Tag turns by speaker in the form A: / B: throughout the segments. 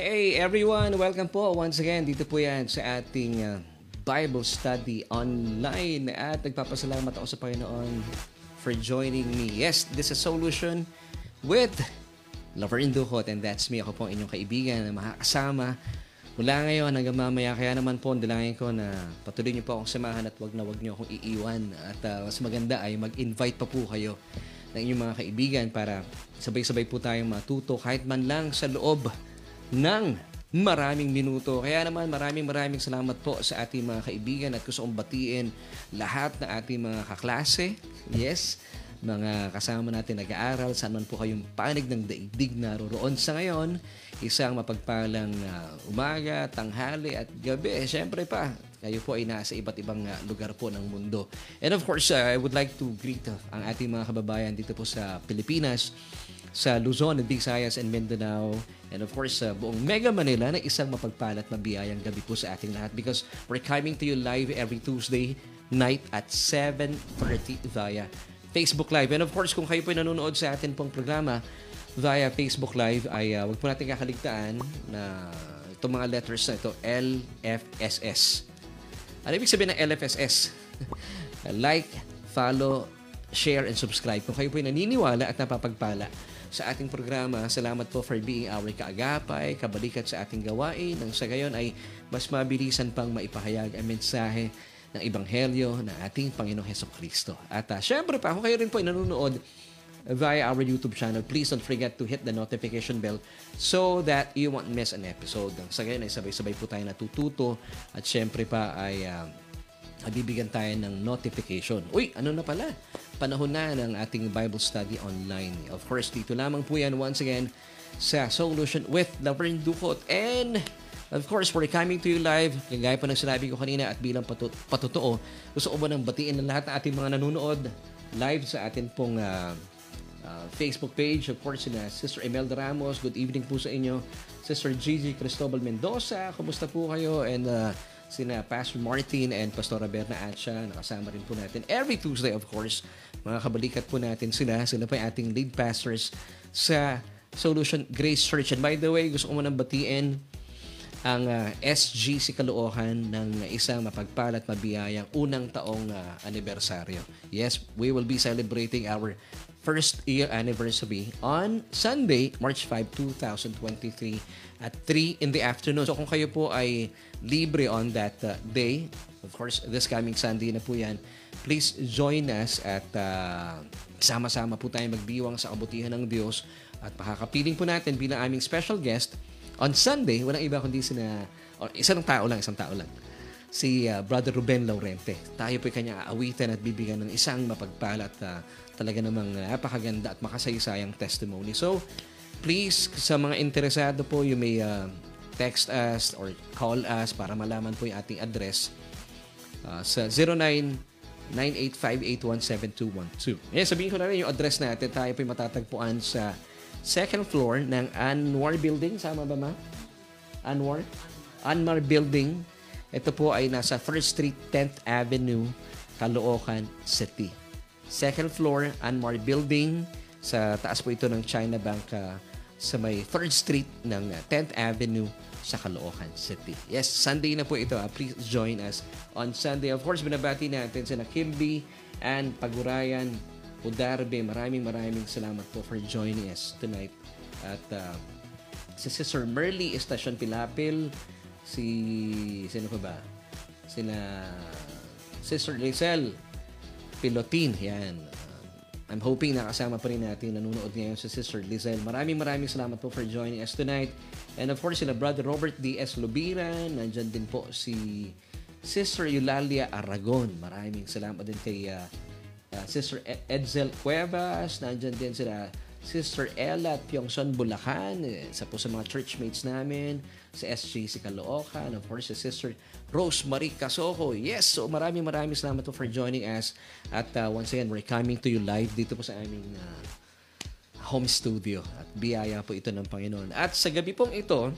A: Hey everyone, welcome po once again dito po yan sa ating uh, Bible study online at nagpapasalamat ako sa Panginoon for joining me. Yes, this is Solution with Laverne Duhot and that's me. Ako po inyong kaibigan na makakasama mula ngayon hanggang mamaya. Kaya naman po, dalangin ko na patuloy niyo po akong samahan at wag na wag niyo akong iiwan. At uh, mas maganda ay mag-invite pa po kayo ng inyong mga kaibigan para sabay-sabay po tayong matuto kahit man lang sa loob ng maraming minuto. Kaya naman maraming maraming salamat po sa ating mga kaibigan at gusto kong batiin lahat ng ating mga kaklase. Yes, mga kasama natin nag-aaral, saan man po kayong panig ng daigdig na roroon sa ngayon. Isang mapagpalang uh, umaga, tanghali at gabi. Siyempre pa, kayo po ay nasa iba't ibang uh, lugar po ng mundo. And of course, uh, I would like to greet ang ating mga kababayan dito po sa Pilipinas sa Luzon, Visayas, and Mindanao. And of course, sa uh, buong Mega Manila na isang mapagpalat mabiyayang gabi po sa ating lahat because we're coming to you live every Tuesday night at 7.30 via Facebook Live. And of course, kung kayo po nanonood sa atin pong programa via Facebook Live, ay uh, wag po natin kakaligtaan na itong mga letters na ito, LFSS. Ano ibig sabihin ng LFSS? like, follow, share, and subscribe. Kung kayo po naniniwala at napapagpala sa ating programa. Salamat po for being our kaagapay, kabalikat sa ating gawain. Nang sa gayon ay mas mabilisan pang maipahayag ang mensahe ng Ebanghelyo ng ating Panginoong Heso Kristo. At uh, syempre pa, kung kayo rin po ay nanonood via our YouTube channel, please don't forget to hit the notification bell so that you won't miss an episode. Sa gayon ay sabay-sabay po tayo natututo at syempre pa ay uh, bibigyan tayo ng notification. Uy, ano na pala? panahon na ng ating Bible study online. Of course, dito lamang po yan once again sa Solution with Laverne Ducot. And of course, we're coming to you live. Gaya po ng sinabi ko kanina at bilang patut- patotoo, gusto ko ba nang batiin ng lahat ng ating mga nanonood live sa atin pong uh, uh, Facebook page. Of course, sina Sister Imelda Ramos. Good evening po sa inyo. Sister Gigi Cristobal Mendoza. Kumusta po kayo? And uh, sina Pastor Martin and Pastora Berna Atcha. Nakasama rin po natin every Tuesday, of course. Mga kabalikat po natin sila. Sila pa yung ating lead pastors sa Solution Grace Church. And by the way, gusto ko munang batiin ang uh, SGC Caloocan ng isang mapagpalat mabiyayang unang taong uh, anibersaryo. Yes, we will be celebrating our first year anniversary on Sunday, March 5, 2023 at 3 in the afternoon. So kung kayo po ay libre on that uh, day, of course, this coming Sunday na po yan, please join us at uh, sama-sama po tayo magdiwang sa kabutihan ng Diyos at makakapiling po natin bilang aming special guest on Sunday, walang iba kundi sina, or isang tao lang, isang tao lang, si uh, Brother Ruben Laurente. Tayo po kanya aawitan at bibigyan ng isang mapagpala at uh, talaga namang napakaganda at makasaysayang testimony. So, please, sa mga interesado po, you may uh, text us or call us para malaman po yung ating address uh, sa 09 985817212. Ngayon, sabihin ko na rin yung address natin. Tayo po matatagpuan sa second floor ng Anwar Building. Sama ba ma? Anwar? Anwar Building. Ito po ay nasa 3rd Street, 10th Avenue, Caloocan City. Second floor, Anwar Building. Sa taas po ito ng China Bank uh, sa may 3rd Street ng 10th Avenue sa Caloocan City. Yes, Sunday na po ito. Uh, please join us on Sunday. Of course, binabati natin sina Kimby and Pagurayan, Udarbe. Maraming maraming salamat po for joining us tonight. At uh, si Sister Merly Estacion Pilapil, si sino pa ba? Sina Sister Lizelle Pilotin. Yan. I'm hoping nakasama pa rin natin nanonood ngayon si Sister Lizelle. Maraming maraming salamat po for joining us tonight. And of course, sila Brother Robert D.S. Lubiran. Nandyan din po si Sister Eulalia Aragon. Maraming salamat din kay uh, uh, Sister Edsel Cuevas. Nandyan din sila Sister Ella at Pyongson Bulacan. Isa po sa mga churchmates namin. Sa SGC Caloocan. Of course, si Sister Rosemary Casoko. Yes, so maraming maraming salamat po for joining us. At uh, once again, we're coming to you live dito po sa aming uh, home studio. At biyaya po ito ng Panginoon. At sa gabi pong ito,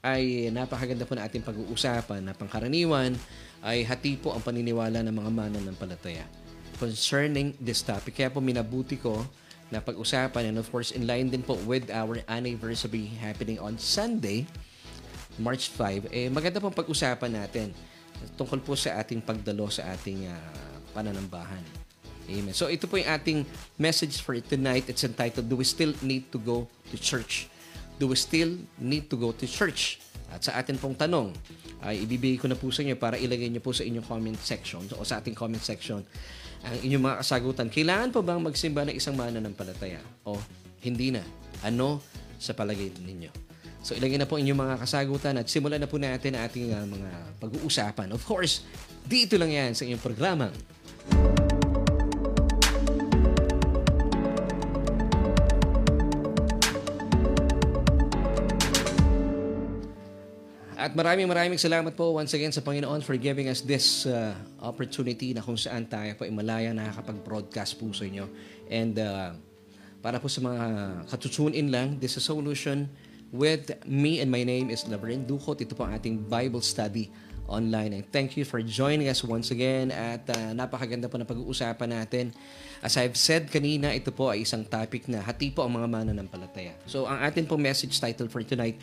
A: ay napakaganda po na ating pag-uusapan na pangkaraniwan ay hati po ang paniniwala ng mga manan ng palataya concerning this topic. Kaya po minabuti ko na pag-usapan and of course in line din po with our anniversary happening on Sunday March 5, eh, maganda pong pag-usapan natin tungkol po sa ating pagdalo sa ating uh, pananambahan. Amen. So ito po yung ating message for tonight. It's entitled, Do We Still Need to Go to Church? Do we still need to go to church? At sa atin pong tanong, ay ibibigay ko na po sa inyo para ilagay niyo po sa inyong comment section o sa ating comment section ang inyong mga kasagutan. Kailangan pa bang magsimba ng isang mananampalataya? O hindi na? Ano sa palagay ninyo? So ilagay na po inyong mga kasagutan at simulan na po natin ang ating uh, mga pag-uusapan. Of course, dito lang yan sa inyong programang At maraming maraming salamat po once again sa Panginoon for giving us this uh, opportunity na kung saan tayo po imalaya nakakapag-broadcast po sa inyo. And uh, para po sa mga katutune lang, this is Solution with me and my name is Laverne Ducot. Ito po ang ating Bible study online. And thank you for joining us once again at uh, napakaganda po na pag-uusapan natin. As I've said kanina, ito po ay isang topic na hati po ang mga mananampalataya. So ang atin po message title for tonight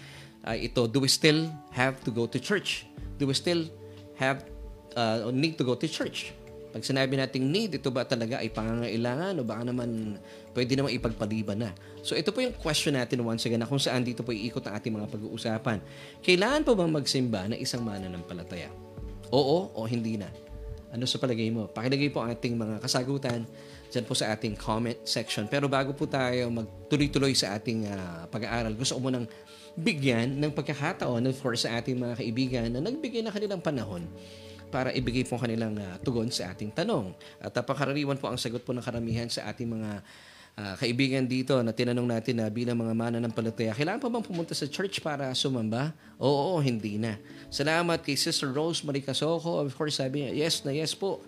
A: uh, ito, do we still have to go to church? Do we still have uh, need to go to church? Pag sinabi nating need, ito ba talaga ay pangangailangan o baka naman pwede naman ipagpaliban na? So ito po yung question natin once again na kung saan dito po iikot ang ating mga pag-uusapan. Kailangan pa bang magsimba na isang mananampalataya? Oo o hindi na? Ano sa palagay mo? Pakilagay po ang ating mga kasagutan dyan po sa ating comment section. Pero bago po tayo magtuloy-tuloy sa ating uh, pag-aaral, gusto ko munang bigyan ng pagkakataon, of course, sa ating mga kaibigan na nagbigay ng kanilang panahon para ibigay po kanilang uh, tugon sa ating tanong. At napakaraniwan po ang sagot po ng karamihan sa ating mga uh, kaibigan dito na tinanong natin na bilang mga mana ng palataya, kailangan pa bang pumunta sa church para sumamba? Oo, hindi na. Salamat kay Sister Rose Marie Casoko. Of course, sabi niya, yes na yes po.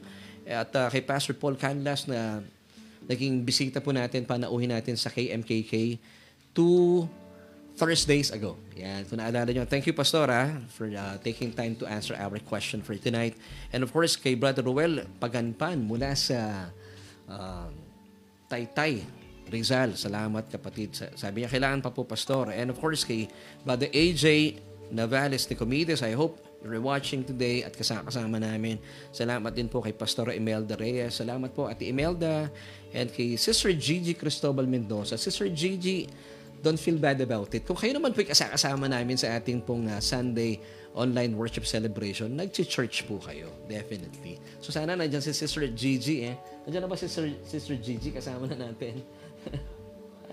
A: At uh, kay Pastor Paul Canlas na naging bisita po natin, panauhin natin sa KMKK to Thursdays ago. Yan, kung naalala nyo. Thank you, Pastora, for uh, taking time to answer our question for tonight. And of course, kay Brother Ruel Paganpan mula sa uh, Taytay, Rizal. Salamat, kapatid. Sabi niya, kailangan pa po, Pastor. And of course, kay Brother AJ Navales de Comides, I hope you're watching today at kasama namin. Salamat din po kay Pastor Imelda Reyes. Salamat po at Imelda and kay Sister Gigi Cristobal Mendoza. Sister Gigi, don't feel bad about it. Kung kayo naman po kasama namin sa ating pong uh, Sunday online worship celebration, nag-church po kayo. Definitely. So sana nandiyan si Sister Gigi eh. Nandiyan na ba si Sister, Sister Gigi? Kasama na natin.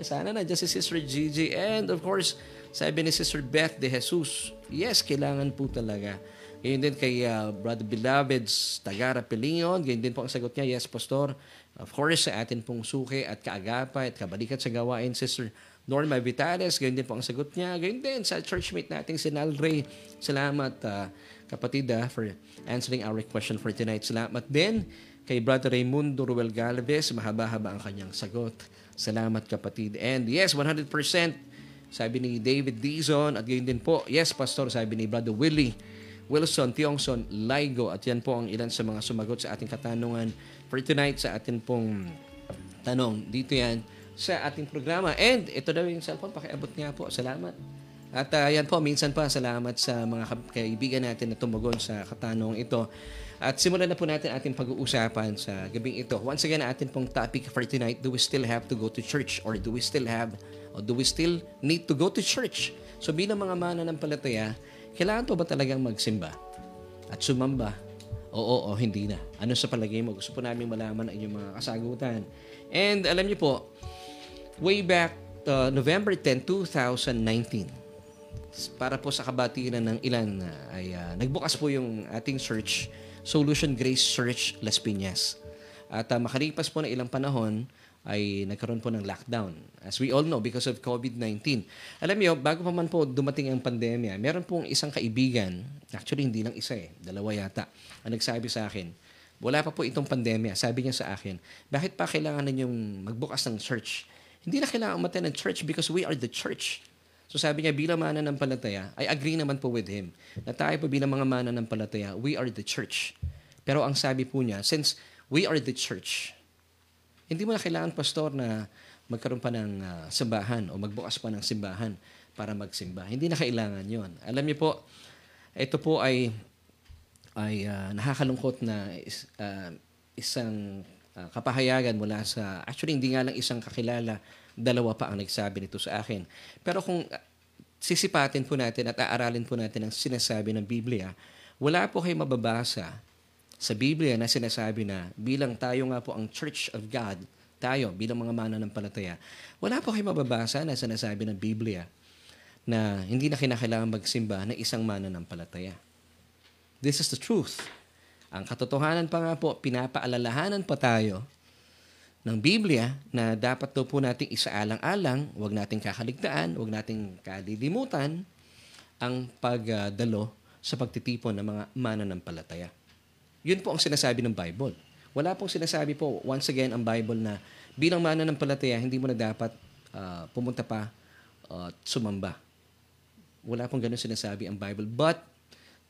A: Sana nandiyan si Sister Gigi. And of course, sabi ni Sister Beth de Jesus, yes, kailangan po talaga. Ngayon din kay uh, Brother Beloveds Tagara Pelingon, ganyan din po ang sagot niya, yes, Pastor. Of course, sa atin pong suki at kaagapay at kabalikat sa gawain, Sister Norma Vitales, ganyan din po ang sagot niya. Ganyan din sa churchmate nating si Nal. Salamat uh, kapatid uh, for answering our question for tonight. Salamat din kay Brother Raimundo Ruel Galvez. Mahaba-haba ang kanyang sagot. Salamat kapatid. And yes, 100% sabi ni David Dizon at ganyan din po, yes Pastor, sabi ni Brother Willie Wilson, Tiongson, Laigo at yan po ang ilan sa mga sumagot sa ating katanungan for tonight sa ating pong tanong. Dito yan sa ating programa. And ito daw yung cellphone, pakiabot nga po. Salamat. At uh, yan po, minsan pa, salamat sa mga kaibigan natin na tumugon sa katanong ito. At simulan na po natin ating pag-uusapan sa gabing ito. Once again, ating pong topic for tonight, do we still have to go to church? Or do we still have, or do we still need to go to church? So bilang mga mana ng palataya, kailangan po ba talagang magsimba? At sumamba? Oo o hindi na. Ano sa palagay mo? Gusto po namin malaman ang inyong mga kasagutan. And alam niyo po, way back uh, November 10, 2019, para po sa kabatiran ng ilan uh, ay uh, nagbukas po yung ating search, Solution Grace Search Las Piñas. At uh, makalipas po ng ilang panahon, ay nagkaroon po ng lockdown. As we all know, because of COVID-19. Alam niyo, bago pa man po dumating ang pandemya, meron pong isang kaibigan, actually hindi lang isa eh, dalawa yata, ang nagsabi sa akin, wala pa po itong pandemya. Sabi niya sa akin, bakit pa kailangan ninyong magbukas ng search? Hindi na kailangan umaten ng church because we are the church. So sabi niya, bilang mana ng palataya, I agree naman po with him na tayo po bilang mga mana ng palataya, we are the church. Pero ang sabi po niya, since we are the church, hindi mo na kailangan, pastor, na magkaroon pa ng uh, simbahan o magbukas pa ng simbahan para magsimba. Hindi na kailangan yon. Alam niyo po, ito po ay ay uh, nakakalungkot na is, uh, isang uh, kapahayagan mula sa, actually hindi nga lang isang kakilala, dalawa pa ang nagsabi nito sa akin. Pero kung sisipatin po natin at aaralin po natin ang sinasabi ng Biblia, wala po kayo mababasa sa Biblia na sinasabi na bilang tayo nga po ang Church of God, tayo bilang mga mananampalataya, wala po kayo mababasa na sinasabi ng Biblia na hindi na kinakailangan magsimba na isang mananampalataya. This is the truth. Ang katotohanan pa nga po, pinapaalalahanan pa tayo ng Biblia na dapat daw po nating isaalang-alang, huwag nating kakaligtaan, huwag nating kalilimutan ang pagdalo sa pagtitipon ng mga mananampalataya. Yun po ang sinasabi ng Bible. Wala pong sinasabi po, once again, ang Bible na bilang mananampalataya, hindi mo na dapat uh, pumunta pa at uh, sumamba. Wala pong ganun sinasabi ang Bible. But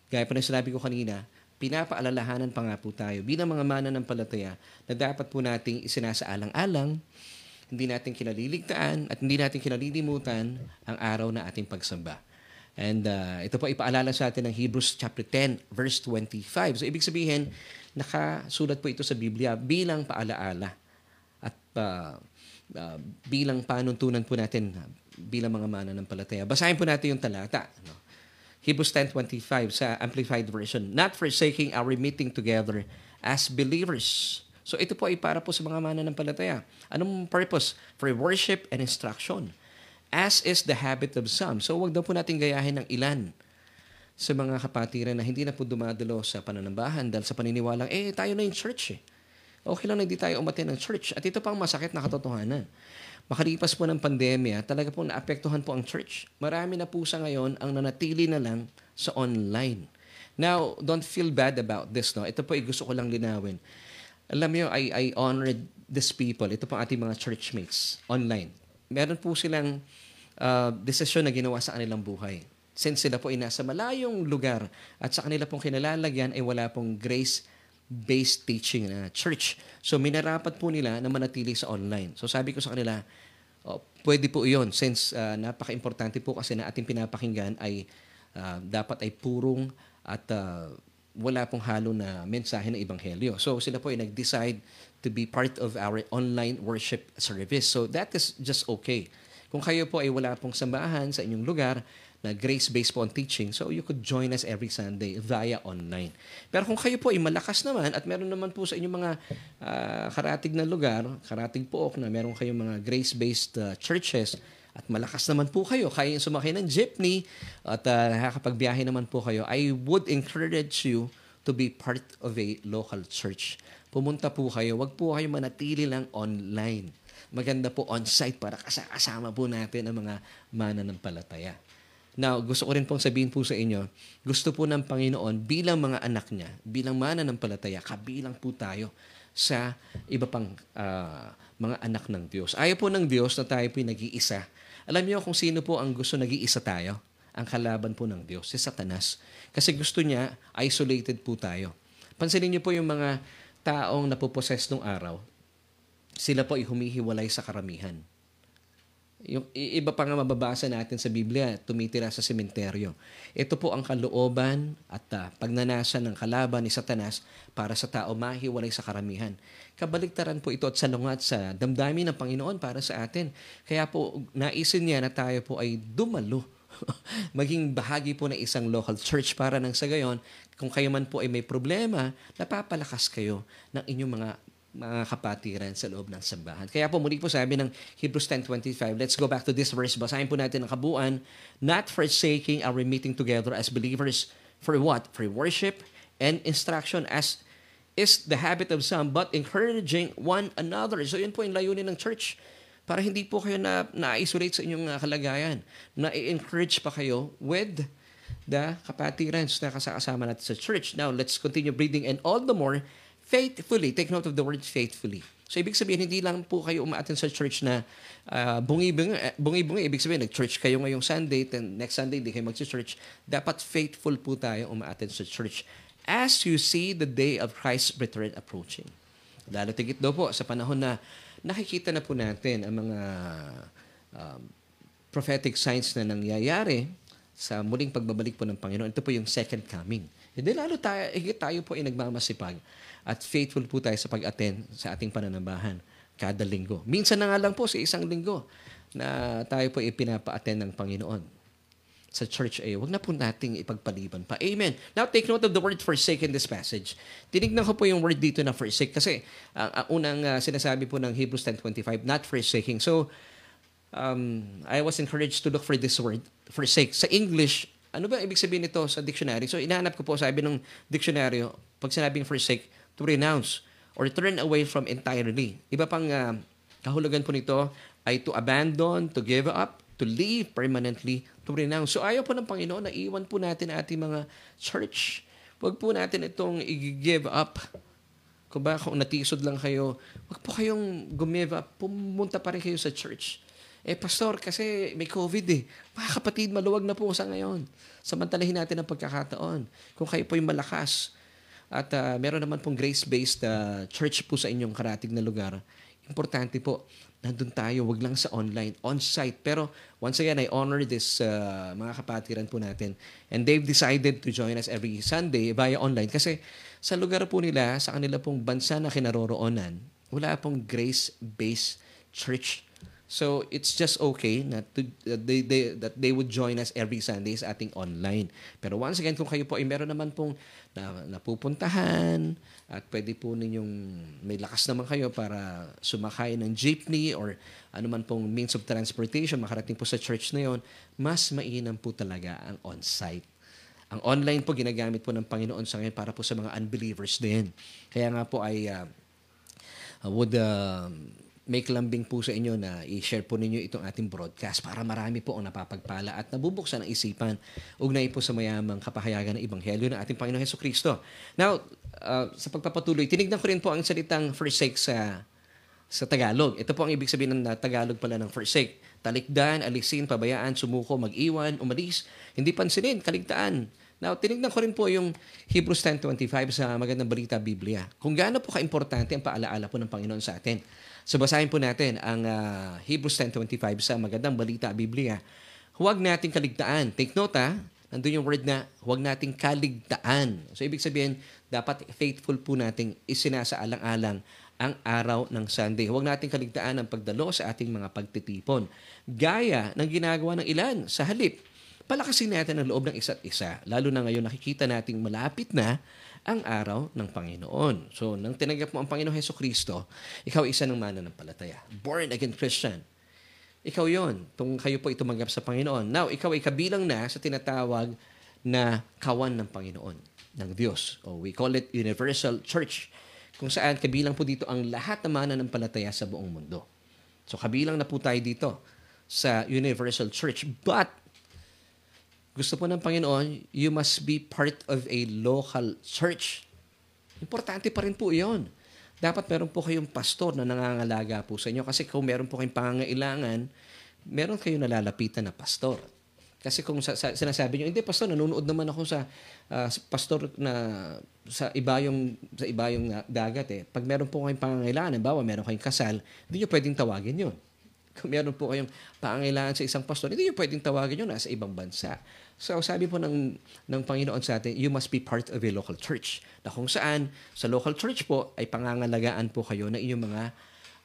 A: Gaya pa ng sinabi ko kanina, pinapaalalahanan pa nga po tayo bilang mga mananampalataya na dapat po nating isinasaalang-alang, hindi natin kinaliligtaan at hindi natin kinalilimutan ang araw na ating pagsamba. And uh, ito po ipaalala sa atin ng Hebrews chapter 10 verse 25. So ibig sabihin, nakasulat po ito sa Biblia bilang paalaala at uh, uh, bilang panuntunan po natin bilang mga mananampalataya. Basahin po natin yung talata. No? Hebrews 10.25 sa Amplified Version, Not forsaking our meeting together as believers. So ito po ay para po sa mga mananampalataya. Anong purpose? For worship and instruction. As is the habit of some. So wag daw po natin gayahin ng ilan sa mga kapatiran na hindi na po dumadalo sa pananambahan dahil sa paniniwalang, eh, tayo na yung church eh. Okay lang na hindi tayo umatin ng church. At ito pang masakit na katotohanan. Makalipas po ng pandemya, talaga po naapektuhan po ang church. Marami na po sa ngayon ang nanatili na lang sa online. Now, don't feel bad about this. No? Ito po ay gusto ko lang linawin. Alam niyo, I, I honored these people. Ito po ating mga churchmates online. Meron po silang uh, desisyon na ginawa sa kanilang buhay. Since sila po ay nasa malayong lugar at sa kanila pong kinalalagyan ay wala pong grace based teaching na church. So minarapat po nila na manatili sa online. So sabi ko sa kanila, oh, pwede po iyon since uh, napaka-importante po kasi na ating pinapakinggan ay uh, dapat ay purong at uh, wala pong halo na mensahe ng Ebanghelyo. So sila po ay nag-decide to be part of our online worship service. So that is just okay. Kung kayo po ay wala pong sambahan sa inyong lugar, na grace-based po on teaching. So you could join us every Sunday via online. Pero kung kayo po ay malakas naman at meron naman po sa inyong mga uh, karatig na lugar, karatig po na meron kayong mga grace-based uh, churches at malakas naman po kayo, kaya yung sumakay ng jeepney at uh, nakakapagbiyahe naman po kayo, I would encourage you to be part of a local church. Pumunta po kayo, wag po kayo manatili lang online. Maganda po on-site para kasama po natin ang mga mananampalataya. Now, gusto ko rin pong sabihin po sa inyo, gusto po ng Panginoon bilang mga anak niya, bilang mana ng palataya, kabilang po tayo sa iba pang uh, mga anak ng Diyos. Ayaw po ng Diyos na tayo po nag-iisa. Alam niyo kung sino po ang gusto nag-iisa tayo? Ang kalaban po ng Diyos, si Satanas. Kasi gusto niya, isolated po tayo. Pansinin niyo po yung mga taong napoposes nung araw, sila po ay humihiwalay sa karamihan. Yung iba pa nga mababasa natin sa Biblia, tumitira sa sementeryo. Ito po ang kalooban at uh, pagnanasa ng kalaban ni Satanas para sa tao mahiwalay sa karamihan. Kabaligtaran po ito at salungat sa damdamin ng Panginoon para sa atin. Kaya po naisin niya na tayo po ay dumalo maging bahagi po ng isang local church para nang sa gayon, kung kayo man po ay may problema, napapalakas kayo ng inyong mga mga kapatiran sa loob ng sambahan. Kaya po muli po sabi ng Hebrews 10.25, let's go back to this verse. Basahin po natin ang kabuuan. Not forsaking our meeting together as believers for what? For worship and instruction as is the habit of some, but encouraging one another. So yun po yung layunin ng church para hindi po kayo na, na-isolate sa inyong uh, kalagayan. Na-encourage pa kayo with the kapatiran na kasama natin sa church. Now, let's continue breathing and all the more faithfully. Take note of the word faithfully. So, ibig sabihin, hindi lang po kayo umaattend sa church na uh, bungi-bungi, eh, bungi-bungi. Ibig sabihin, nag-church kayo ngayong Sunday, then next Sunday, hindi kayo mag-church. Dapat faithful po tayo umaattend sa church as you see the day of Christ's return approaching. Lalo tigit daw po sa panahon na nakikita na po natin ang mga um, prophetic signs na nangyayari sa muling pagbabalik po ng Panginoon. Ito po yung second coming. Hindi lalo tayo, higit tayo po ay nagmamasipag at faithful po tayo sa pag-attend sa ating pananambahan kada linggo. Minsan na nga lang po sa isang linggo na tayo po ipinapa-attend ng Panginoon sa church ay wag na po nating ipagpaliban pa. Amen. Now, take note of the word forsake in this passage. Tinignan ko po yung word dito na forsake kasi ang, ang unang uh, sinasabi po ng Hebrews 10.25, not forsaking. So, um, I was encouraged to look for this word, forsake. Sa English, ano ba ibig sabihin nito sa dictionary? So, inahanap ko po, sabi ng dictionary, pag sinabing forsake, to renounce or turn away from entirely. Iba pang uh, kahulugan po nito ay to abandon, to give up, to leave permanently, to renounce. So ayaw po ng Panginoon na iwan po natin ating mga church. Huwag po natin itong i-give up. Kung ba kung natisod lang kayo, huwag po kayong gumive up. Pumunta pa rin kayo sa church. Eh, pastor, kasi may COVID eh. Mga kapatid, maluwag na po sa ngayon. Samantalahin natin ang pagkakataon. Kung kayo po yung malakas, at uh, meron naman pong grace-based uh, church po sa inyong karatig na lugar, importante po, nandun tayo, wag lang sa online, on-site. Pero once again, I honor this uh, mga kapatiran po natin. And they've decided to join us every Sunday via online kasi sa lugar po nila, sa kanila pong bansa na kinaroroonan, wala pong grace-based church So it's just okay na to, uh, they, they, that they would join us every Sunday sa ating online. Pero once again, kung kayo po ay meron naman pong na, napupuntahan at pwede po ninyong may lakas naman kayo para sumakay ng jeepney or ano man pong means of transportation, makarating po sa church na yon, mas mainam po talaga ang on-site. Ang online po ginagamit po ng Panginoon sa ngayon para po sa mga unbelievers din. Kaya nga po ay uh, would uh, make lambing po sa inyo na i-share po ninyo itong ating broadcast para marami po ang napapagpala at nabubuksan ang isipan ugnay po sa mayamang kapahayagan ng Ebanghelyo ng ating Panginoon Heso Kristo. Now, uh, sa pagpapatuloy, tinignan ko rin po ang salitang forsake sa sa Tagalog. Ito po ang ibig sabihin ng Tagalog pala ng forsake. Talikdan, alisin, pabayaan, sumuko, mag-iwan, umalis, hindi pansinin, kaligtaan. Now, tinignan ko rin po yung Hebrews 10.25 sa Magandang Balita Biblia. Kung gaano po kaimportante ang paalaala po ng Panginoon sa atin. So basahin po natin ang uh, Hebrews 10.25 sa Magandang Balita Biblia. Huwag nating kaligtaan. Take note ha, nandun yung word na huwag nating kaligtaan. So ibig sabihin, dapat faithful po nating isinasaalang-alang ang araw ng Sunday. Huwag nating kaligtaan ang pagdalo sa ating mga pagtitipon. Gaya ng ginagawa ng ilan sa halip. Palakasin natin ang loob ng isa't isa. Lalo na ngayon nakikita nating malapit na ang araw ng Panginoon. So, nang tinanggap mo ang Panginoon Heso Kristo, ikaw isa ng mananampalataya. Born again Christian. Ikaw yon Tung kayo po itumanggap sa Panginoon. Now, ikaw ay kabilang na sa tinatawag na kawan ng Panginoon, ng Diyos. O we call it Universal Church, kung saan kabilang po dito ang lahat ng mananampalataya sa buong mundo. So, kabilang na po tayo dito sa Universal Church. But, gusto po ng Panginoon, you must be part of a local church. Importante pa rin po yon. Dapat meron po kayong pastor na nangangalaga po sa inyo kasi kung meron po kayong pangangailangan, meron kayong nalalapitan na pastor. Kasi kung sa, sa, sinasabi niyo, hindi pastor, nanonood naman ako sa uh, pastor na sa iba yung sa iba yung dagat eh. Pag meron po kayong pangangailangan, bawa meron kayong kasal, hindi niyo pwedeng tawagin 'yon. Kung meron po kayong pangangailangan sa isang pastor, hindi niyo pwedeng tawagin 'yon nasa ibang bansa. So sabi po ng, ng Panginoon sa atin, you must be part of a local church. Na kung saan, sa local church po, ay pangangalagaan po kayo ng inyong mga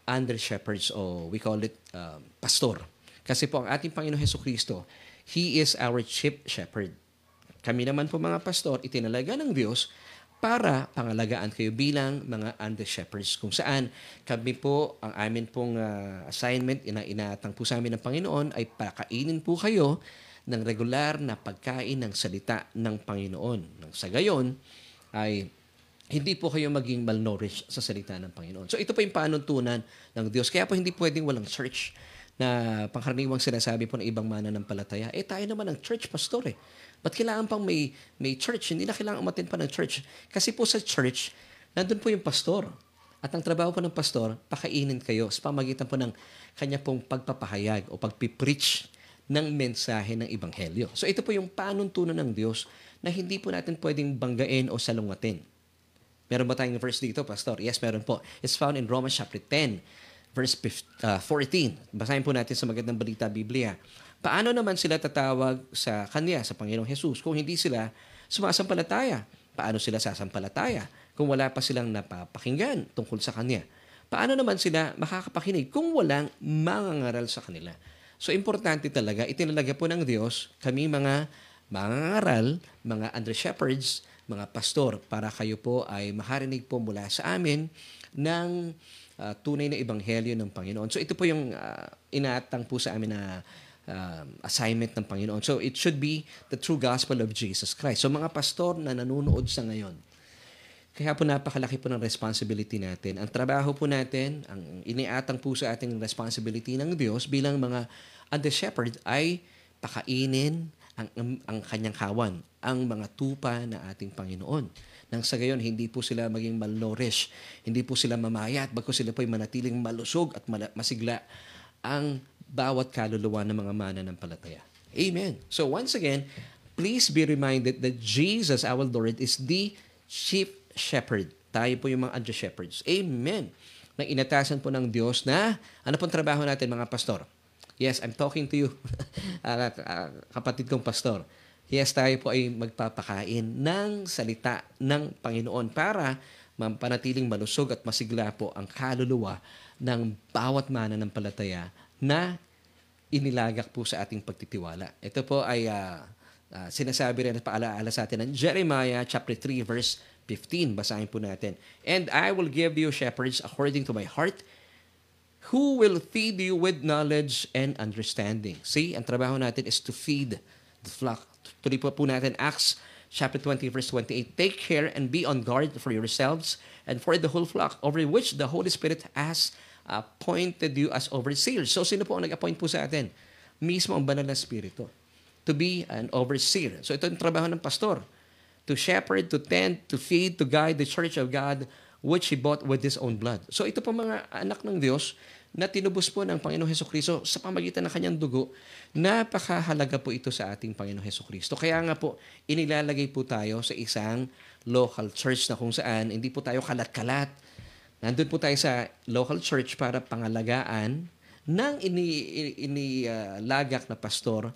A: under shepherds o we call it um, pastor. Kasi po ang ating Panginoon Heso Kristo, He is our chief shepherd. Kami naman po mga pastor, itinalaga ng Diyos para pangalagaan kayo bilang mga under shepherds kung saan kami po ang amin pong uh, assignment ina inatang po sa amin ng Panginoon ay pakainin po kayo ng regular na pagkain ng salita ng Panginoon. Nang sa gayon ay hindi po kayo maging malnourished sa salita ng Panginoon. So ito po yung panuntunan ng Diyos. Kaya po hindi pwedeng walang church na pangkaraniwang sinasabi po ng ibang mananampalataya. Eh tayo naman ang church pastor eh. Ba't kailangan pang may, may church? Hindi na kailangan umatin pa ng church. Kasi po sa church, nandun po yung pastor. At ang trabaho po ng pastor, pakainin kayo sa pamagitan po ng kanya pong pagpapahayag o pagpipreach ng mensahe ng Ebanghelyo. So ito po yung panuntunan ng Diyos na hindi po natin pwedeng banggain o salungatin. Meron ba tayong verse dito, Pastor? Yes, meron po. It's found in Romans chapter 10, verse 14. Uh, Basahin po natin sa magandang balita Biblia. Paano naman sila tatawag sa Kanya, sa Panginoong Jesus, kung hindi sila sumasampalataya? Paano sila sasampalataya kung wala pa silang napapakinggan tungkol sa Kanya? Paano naman sila makakapakinig kung walang mangangaral sa kanila? So, importante talaga, itinalaga po ng Diyos kami mga mangangaral, mga under shepherds, mga pastor, para kayo po ay makarinig po mula sa amin ng uh, tunay na ebanghelyo ng Panginoon. So, ito po yung uh, inaatang po sa amin na uh, assignment ng Panginoon. So it should be the true gospel of Jesus Christ. So mga pastor na nanonood sa ngayon, kaya po napakalaki po ng responsibility natin. Ang trabaho po natin, ang iniatang po sa ating responsibility ng Diyos bilang mga under shepherd ay pakainin ang, ang, ang kanyang kawan, ang mga tupa na ating Panginoon. Nang sa gayon, hindi po sila maging malnourished, hindi po sila mamayat, bago sila po ay manatiling malusog at masigla ang bawat kaluluwa ng mga mananampalataya. Amen. So once again, please be reminded that Jesus, our Lord, is the chief shepherd. Tayo po yung mga under shepherds. Amen. Na inatasan po ng Diyos na, ano pong trabaho natin mga pastor? Yes, I'm talking to you, uh, uh, kapatid kong pastor. Yes, tayo po ay magpapakain ng salita ng Panginoon para mampanatiling malusog at masigla po ang kaluluwa ng bawat mananampalataya na inilagak po sa ating pagtitiwala. Ito po ay uh, uh, sinasabi rin at paalaala sa atin ng Jeremiah chapter 3 verse 15. Basahin po natin. And I will give you shepherds according to my heart who will feed you with knowledge and understanding. See, ang trabaho natin is to feed the flock. Tuloy po po natin Acts chapter 20 verse 28. Take care and be on guard for yourselves and for the whole flock over which the Holy Spirit has appointed you as overseers. So, sino po ang nag-appoint po sa atin? Mismo ang banal na spirito. To be an overseer. So, ito ang trabaho ng pastor. To shepherd, to tend, to feed, to guide the church of God which He bought with His own blood. So, ito po mga anak ng Diyos na tinubos po ng Panginoong Heso Kristo sa pamagitan ng kanyang dugo, napakahalaga po ito sa ating Panginoong Heso Kristo. Kaya nga po, inilalagay po tayo sa isang local church na kung saan hindi po tayo kalat-kalat, Nandun po tayo sa local church para pangalagaan ng inilagak ini, uh, na pastor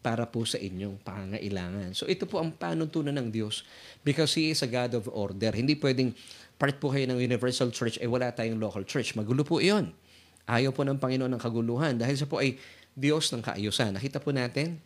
A: para po sa inyong pangangailangan. So ito po ang panuntunan ng Diyos because He is a God of order. Hindi pwedeng part po kayo ng universal church eh wala tayong local church. Magulo po iyon. Ayaw po ng Panginoon ng kaguluhan dahil siya po ay Diyos ng kaayusan. Nakita po natin,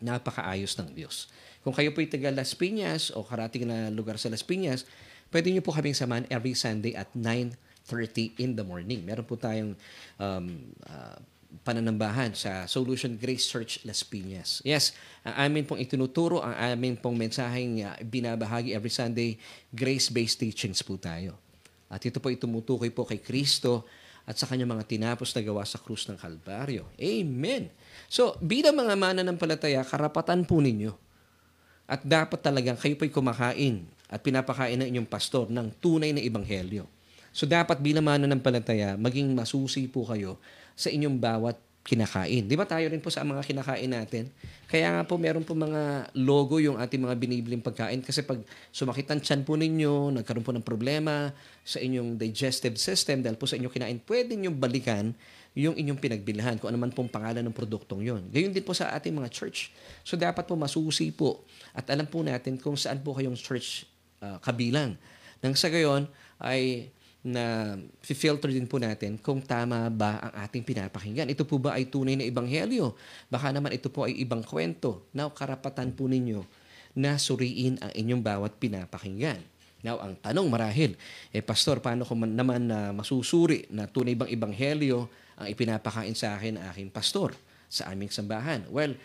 A: napakaayos ng Diyos. Kung kayo po ay taga Las Piñas o karating na lugar sa Las Piñas, pwede nyo po kaming samahan every Sunday at 9.30 in the morning. Meron po tayong um, uh, pananambahan sa Solution Grace Church Las Piñas. Yes, ang amin pong itinuturo, ang amin pong mensaheng uh, binabahagi every Sunday, grace-based teachings po tayo. At ito po itumutukoy po kay Kristo at sa kanyang mga tinapos na gawa sa krus ng Kalbaryo. Amen! So, bilang mga mananampalataya, karapatan po ninyo. At dapat talagang kayo po'y kumakain at pinapakain ng inyong pastor ng tunay na ebanghelyo. So dapat bilang mananampalataya, maging masusi po kayo sa inyong bawat kinakain. Di ba tayo rin po sa mga kinakain natin? Kaya nga po meron po mga logo yung ating mga binibiling pagkain kasi pag sumakit ang tiyan po ninyo, nagkaroon po ng problema sa inyong digestive system dahil po sa inyong kinain, pwede nyo balikan yung inyong pinagbilhan, kung ano man pong pangalan ng produktong yon. Gayon din po sa ating mga church. So dapat po masusi po at alam po natin kung saan po kayong church uh, kabilang. Nang sa gayon ay na filter din po natin kung tama ba ang ating pinapakinggan. Ito po ba ay tunay na ebanghelyo? Baka naman ito po ay ibang kwento. Now, karapatan po ninyo na suriin ang inyong bawat pinapakinggan. Now, ang tanong marahil, eh pastor, paano ko man, naman na masusuri na tunay bang ebanghelyo ang ipinapakain sa akin aking pastor sa aming sambahan? Well,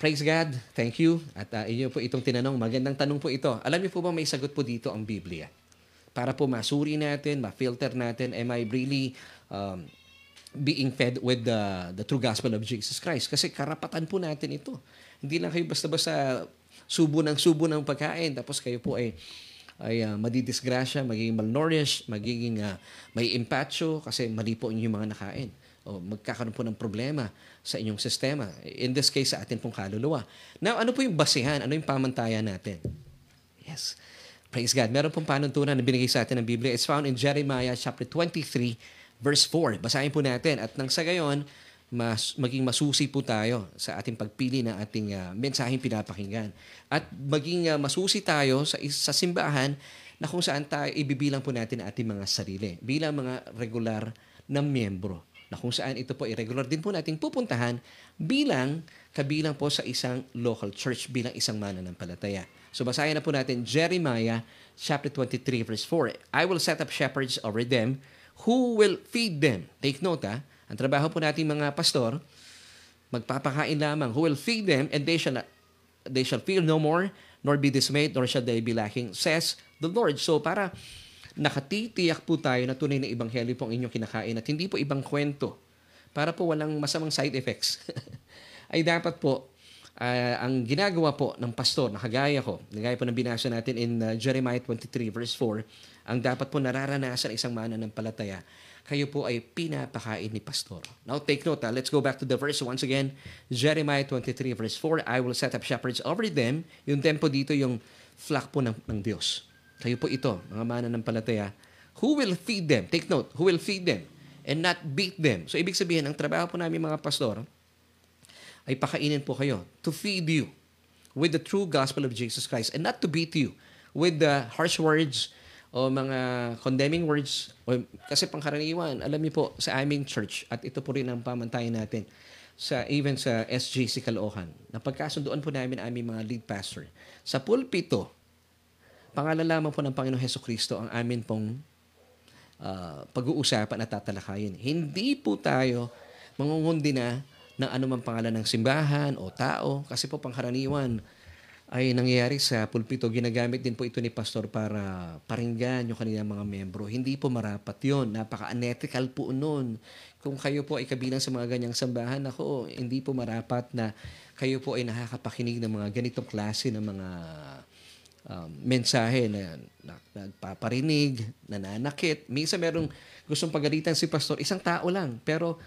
A: Praise God. Thank you. At uh, inyo po itong tinanong. Magandang tanong po ito. Alam niyo po ba may sagot po dito ang Biblia? Para po masuri natin, ma-filter natin, am I really um, being fed with the, the true gospel of Jesus Christ? Kasi karapatan po natin ito. Hindi lang kayo basta-basta subo ng subo ng pagkain, tapos kayo po ay ay uh, madidisgrasya, magiging malnourished, magiging uh, may impatcho kasi mali po inyong mga nakain o magkakaroon po ng problema sa inyong sistema. In this case, sa atin pong kaluluwa. Now, ano po yung basihan? Ano yung pamantayan natin? Yes. Praise God. Meron pong panuntunan na binigay sa atin ng Biblia. It's found in Jeremiah chapter 23, verse 4. Basahin po natin. At nang sa gayon, mas maging masusi po tayo sa ating pagpili ng ating uh, mensaheng pinapakinggan. At maging uh, masusi tayo sa, sa simbahan na kung saan tayo ibibilang po natin ating mga sarili bilang mga regular na miyembro na kung saan ito po irregular din po nating pupuntahan bilang kabilang po sa isang local church bilang isang mananampalataya. So basahin na po natin Jeremiah chapter 23 verse 4. I will set up shepherds over them who will feed them. Take note ha, ang trabaho po nating mga pastor, magpapakain lamang, who will feed them and they shall, they shall fear no more, nor be dismayed, nor shall they be lacking, says the Lord. So para nakatitiyak po tayo na tunay na ibanghelyo po ang inyong kinakain at hindi po ibang kwento para po walang masamang side effects. ay dapat po uh, ang ginagawa po ng pastor, nakagaya ko, nagaya po ng binasa natin in uh, Jeremiah 23 verse 4, ang dapat po nararanasan isang mananampalataya kayo po ay pinapakain ni pastor. Now take note, ha? let's go back to the verse once again. Jeremiah 23 verse 4, I will set up shepherds over them. Yung tempo dito, yung flock po ng, ng Diyos. Kayo po ito, mga mana ng palataya. Who will feed them? Take note, who will feed them and not beat them. So ibig sabihin, ang trabaho po namin mga pastor ay pakainin po kayo to feed you with the true gospel of Jesus Christ and not to beat you with the harsh words, o mga condemning words o, kasi pangkaraniwan alam niyo po sa aming church at ito po rin ang pamantayan natin sa even sa SJC Caloocan na pagkasunduan po namin aming mga lead pastor sa pulpito pangalalaman po ng Panginoong Heso Kristo ang amin pong uh, pag-uusapan at tatalakayin. Hindi po tayo mangungundi na ng anumang pangalan ng simbahan o tao kasi po pangkaraniwan ay nangyayari sa pulpito, ginagamit din po ito ni pastor para paringgan yung kanilang mga membro. Hindi po marapat yon Napaka-unethical po noon. Kung kayo po ay kabilang sa mga ganyang sambahan, ako, hindi po marapat na kayo po ay nakakapakinig ng mga ganitong klase ng mga um, mensahe na, na nagpaparinig, nananakit. Minsan merong gustong pagalitan si pastor, isang tao lang. Pero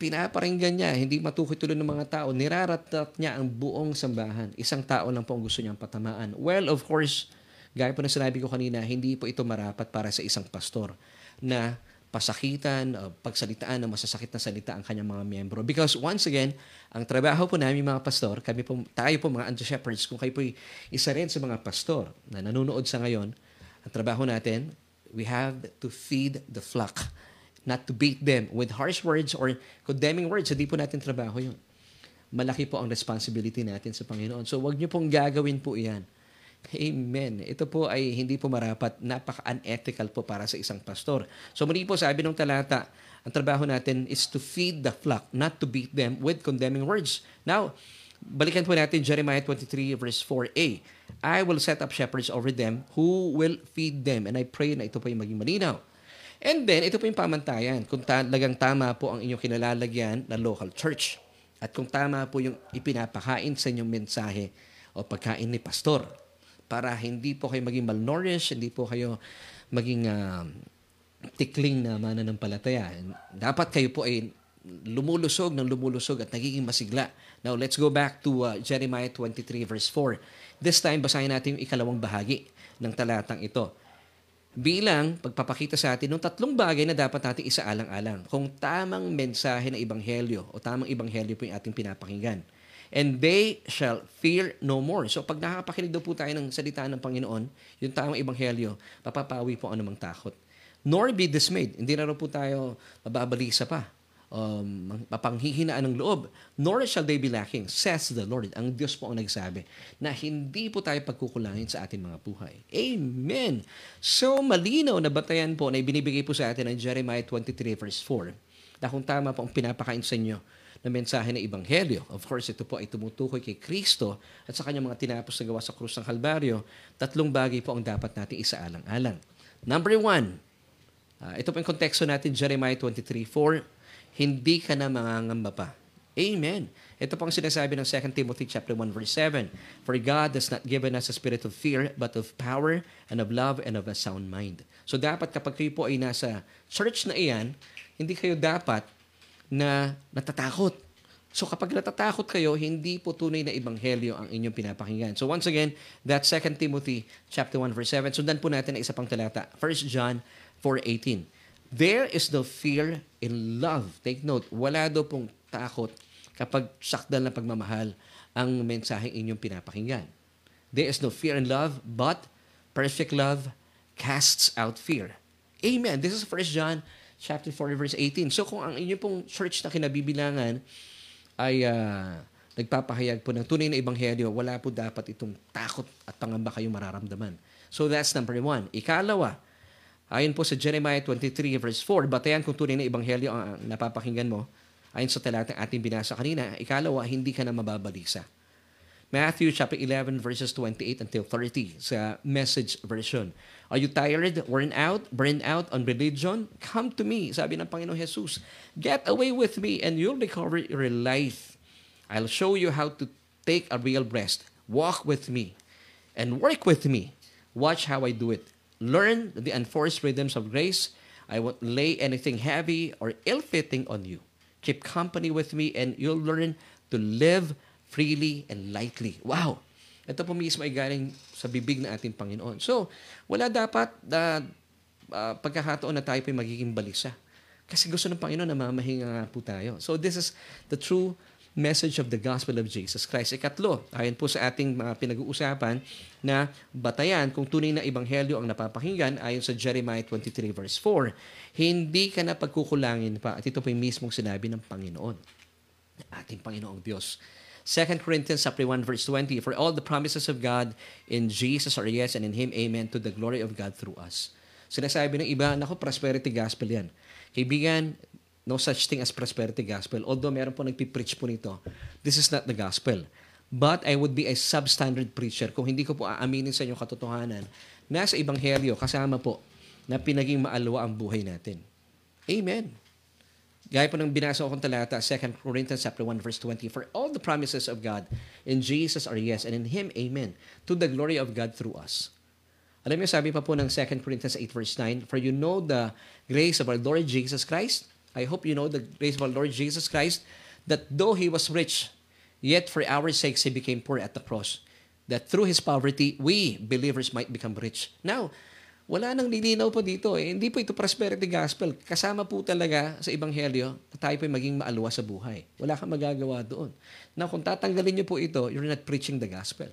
A: pinaparinggan niya, hindi matukoy tuloy ng mga tao, niraratat niya ang buong sambahan. Isang tao lang po ang gusto niyang patamaan. Well, of course, gaya po na sinabi ko kanina, hindi po ito marapat para sa isang pastor na pasakitan, uh, pagsalitaan ng masasakit na salita ang kanyang mga miyembro. Because once again, ang trabaho po namin mga pastor, kami po, tayo po mga under-shepherds, kung kayo po isa rin sa mga pastor na nanonood sa ngayon, ang trabaho natin, we have to feed the flock not to beat them with harsh words or condemning words. Hindi po natin trabaho yun. Malaki po ang responsibility natin sa Panginoon. So, wag niyo pong gagawin po iyan. Amen. Ito po ay hindi po marapat. Napaka-unethical po para sa isang pastor. So, muli po sabi ng talata, ang trabaho natin is to feed the flock, not to beat them with condemning words. Now, balikan po natin Jeremiah 23 verse 4a. I will set up shepherds over them who will feed them. And I pray na ito po yung maging malinaw. And then, ito po yung pamantayan. Kung talagang tama po ang inyong kinalalagyan na local church. At kung tama po yung ipinapakain sa inyong mensahe o pagkain ni pastor. Para hindi po kayo maging malnourished, hindi po kayo maging uh, tikling na mananampalataya. Dapat kayo po ay lumulusog ng lumulusog at nagiging masigla. Now, let's go back to uh, Jeremiah 23 verse 4. This time, basahin natin yung ikalawang bahagi ng talatang ito bilang pagpapakita sa atin ng tatlong bagay na dapat natin isaalang-alang. Kung tamang mensahe ng Ibanghelyo o tamang Ibanghelyo po yung ating pinapakinggan. And they shall fear no more. So pag nakakapakinig daw po tayo ng salita ng Panginoon, yung tamang Ibanghelyo, papapawi po ang anumang takot. Nor be dismayed. Hindi na po tayo mababalisa pa um, mapanghihinaan ng loob, nor shall they be lacking, says the Lord. Ang Diyos po ang nagsabi na hindi po tayo pagkukulangin sa ating mga buhay. Amen! So, malinaw na batayan po na ibinibigay po sa atin ng Jeremiah 23 verse 4 na kung tama po ang pinapakain sa inyo na mensahe ng Ebanghelyo. Of course, ito po ay tumutukoy kay Kristo at sa kanyang mga tinapos na gawa sa krus ng Kalbaryo. Tatlong bagay po ang dapat natin isaalang-alang. Number one, uh, ito po yung konteksto natin, Jeremiah 23.4, hindi ka na mangangamba pa. Amen. Ito pang sinasabi ng 2 Timothy chapter 1 verse 7. For God has not given us a spirit of fear, but of power and of love and of a sound mind. So dapat kapag kayo po ay nasa church na iyan, hindi kayo dapat na natatakot. So kapag natatakot kayo, hindi po tunay na ebanghelyo ang inyong pinapakinggan. So once again, that's 2 Timothy chapter 1 verse 7. Sundan po natin ang isa pang talata, 1 John 4:18. There is no fear in love. Take note, wala daw pong takot kapag sakdal na pagmamahal ang mensaheng inyong pinapakinggan. There is no fear in love, but perfect love casts out fear. Amen. This is 1 John chapter 4 verse 18. So kung ang inyong pong church na kinabibilangan ay uh, nagpapahayag po ng tunay na ebanghelyo, wala po dapat itong takot at pangamba kayong mararamdaman. So that's number one. Ikalawa, ayon po sa Jeremiah 23 verse 4, batayan kung tunay na ebanghelyo ang napapakinggan mo, ayon sa talatang ating binasa kanina, ikalawa, hindi ka na mababalisa. Matthew chapter 11 verses 28 until 30 sa message version. Are you tired, worn out, burned out on religion? Come to me, sabi ng Panginoon Jesus. Get away with me and you'll recover your life. I'll show you how to take a real rest. Walk with me and work with me. Watch how I do it. Learn the enforced rhythms of grace. I won't lay anything heavy or ill-fitting on you. Keep company with me and you'll learn to live freely and lightly. Wow! Ito po mismo ay galing sa bibig ng ating Panginoon. So, wala dapat na uh, pagkakataon na tayo po magiging balisa. Kasi gusto ng Panginoon na mamahinga nga po tayo. So, this is the true message of the gospel of Jesus Christ. Ikatlo, ayon po sa ating mga pinag-uusapan na batayan kung tunay na ebanghelyo ang napapakinggan ayon sa Jeremiah 23 verse 4. Hindi ka na pagkukulangin pa at ito po yung mismong sinabi ng Panginoon. Ating Panginoong Diyos. 2 Corinthians chapter 1 verse 20, For all the promises of God in Jesus are yes and in Him amen to the glory of God through us. Sinasabi ng iba, nako, prosperity gospel yan. Kaibigan, no such thing as prosperity gospel. Although meron po nagpipreach po nito, this is not the gospel. But I would be a substandard preacher kung hindi ko po aaminin sa inyong katotohanan na sa Ebanghelyo kasama po na pinaging maalwa ang buhay natin. Amen. Gaya po ng binasa akong talata, 2 Corinthians chapter 1 verse 20, For all the promises of God in Jesus are yes, and in Him, amen, to the glory of God through us. Alam niyo, sabi pa po ng 2 Corinthians 8 verse 9, For you know the grace of our Lord Jesus Christ. I hope you know the grace of our Lord Jesus Christ, that though He was rich, yet for our sakes He became poor at the cross, that through His poverty, we, believers, might become rich. Now, wala nang lilinaw po dito. Eh. Hindi po ito prosperity gospel. Kasama po talaga sa Ebanghelyo na tayo po maging maaluwa sa buhay. Wala kang magagawa doon. Now, kung tatanggalin niyo po ito, you're not preaching the gospel.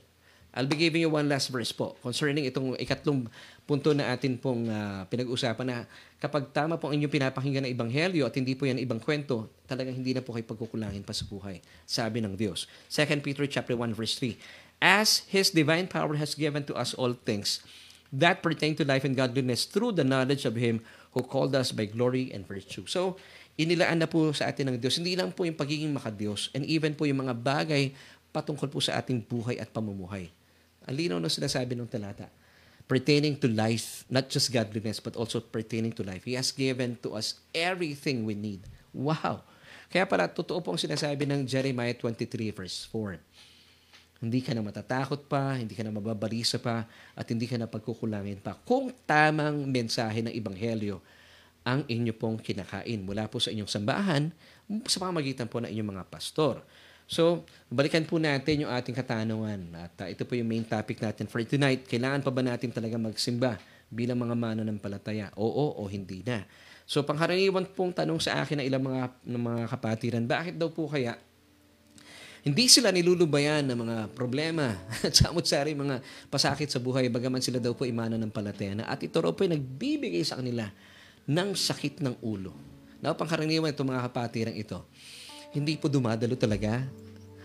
A: I'll be giving you one last verse po concerning itong ikatlong punto na atin pong uh, pinag-usapan na kapag tama po ang inyong pinapakinggan ng Ebanghelyo at hindi po yan ibang kwento, talagang hindi na po kayo pagkukulangin pa sa buhay. Sabi ng Diyos. 2 Peter chapter 1 verse 3. As His divine power has given to us all things, that pertain to life and godliness through the knowledge of Him who called us by glory and virtue. So, inilaan na po sa atin ng Diyos. Hindi lang po yung pagiging makadiyos and even po yung mga bagay patungkol po sa ating buhay at pamumuhay. Ang linaw na sinasabi ng talata. Pertaining to life, not just godliness, but also pertaining to life. He has given to us everything we need. Wow! Kaya pala, totoo po ang sinasabi ng Jeremiah 23 verse 4 hindi ka na matatakot pa, hindi ka na mababalisa pa, at hindi ka na pagkukulangin pa kung tamang mensahe ng Ebanghelyo ang inyo pong kinakain mula po sa inyong sambahan sa pamagitan po ng inyong mga pastor. So, balikan po natin yung ating katanungan. At uh, ito po yung main topic natin for tonight. Kailangan pa ba natin talaga magsimba bilang mga mananampalataya? Oo o hindi na. So, pangkaraniwan pong tanong sa akin ng ilang mga, ng mga kapatiran, bakit daw po kaya hindi sila nilulubayan ng mga problema at samot-sari mga pasakit sa buhay bagaman sila daw po imana ng palataya at ito raw po ay nagbibigay sa kanila ng sakit ng ulo. Na pangkaraniwan itong mga kapatirang ito, hindi po dumadalo talaga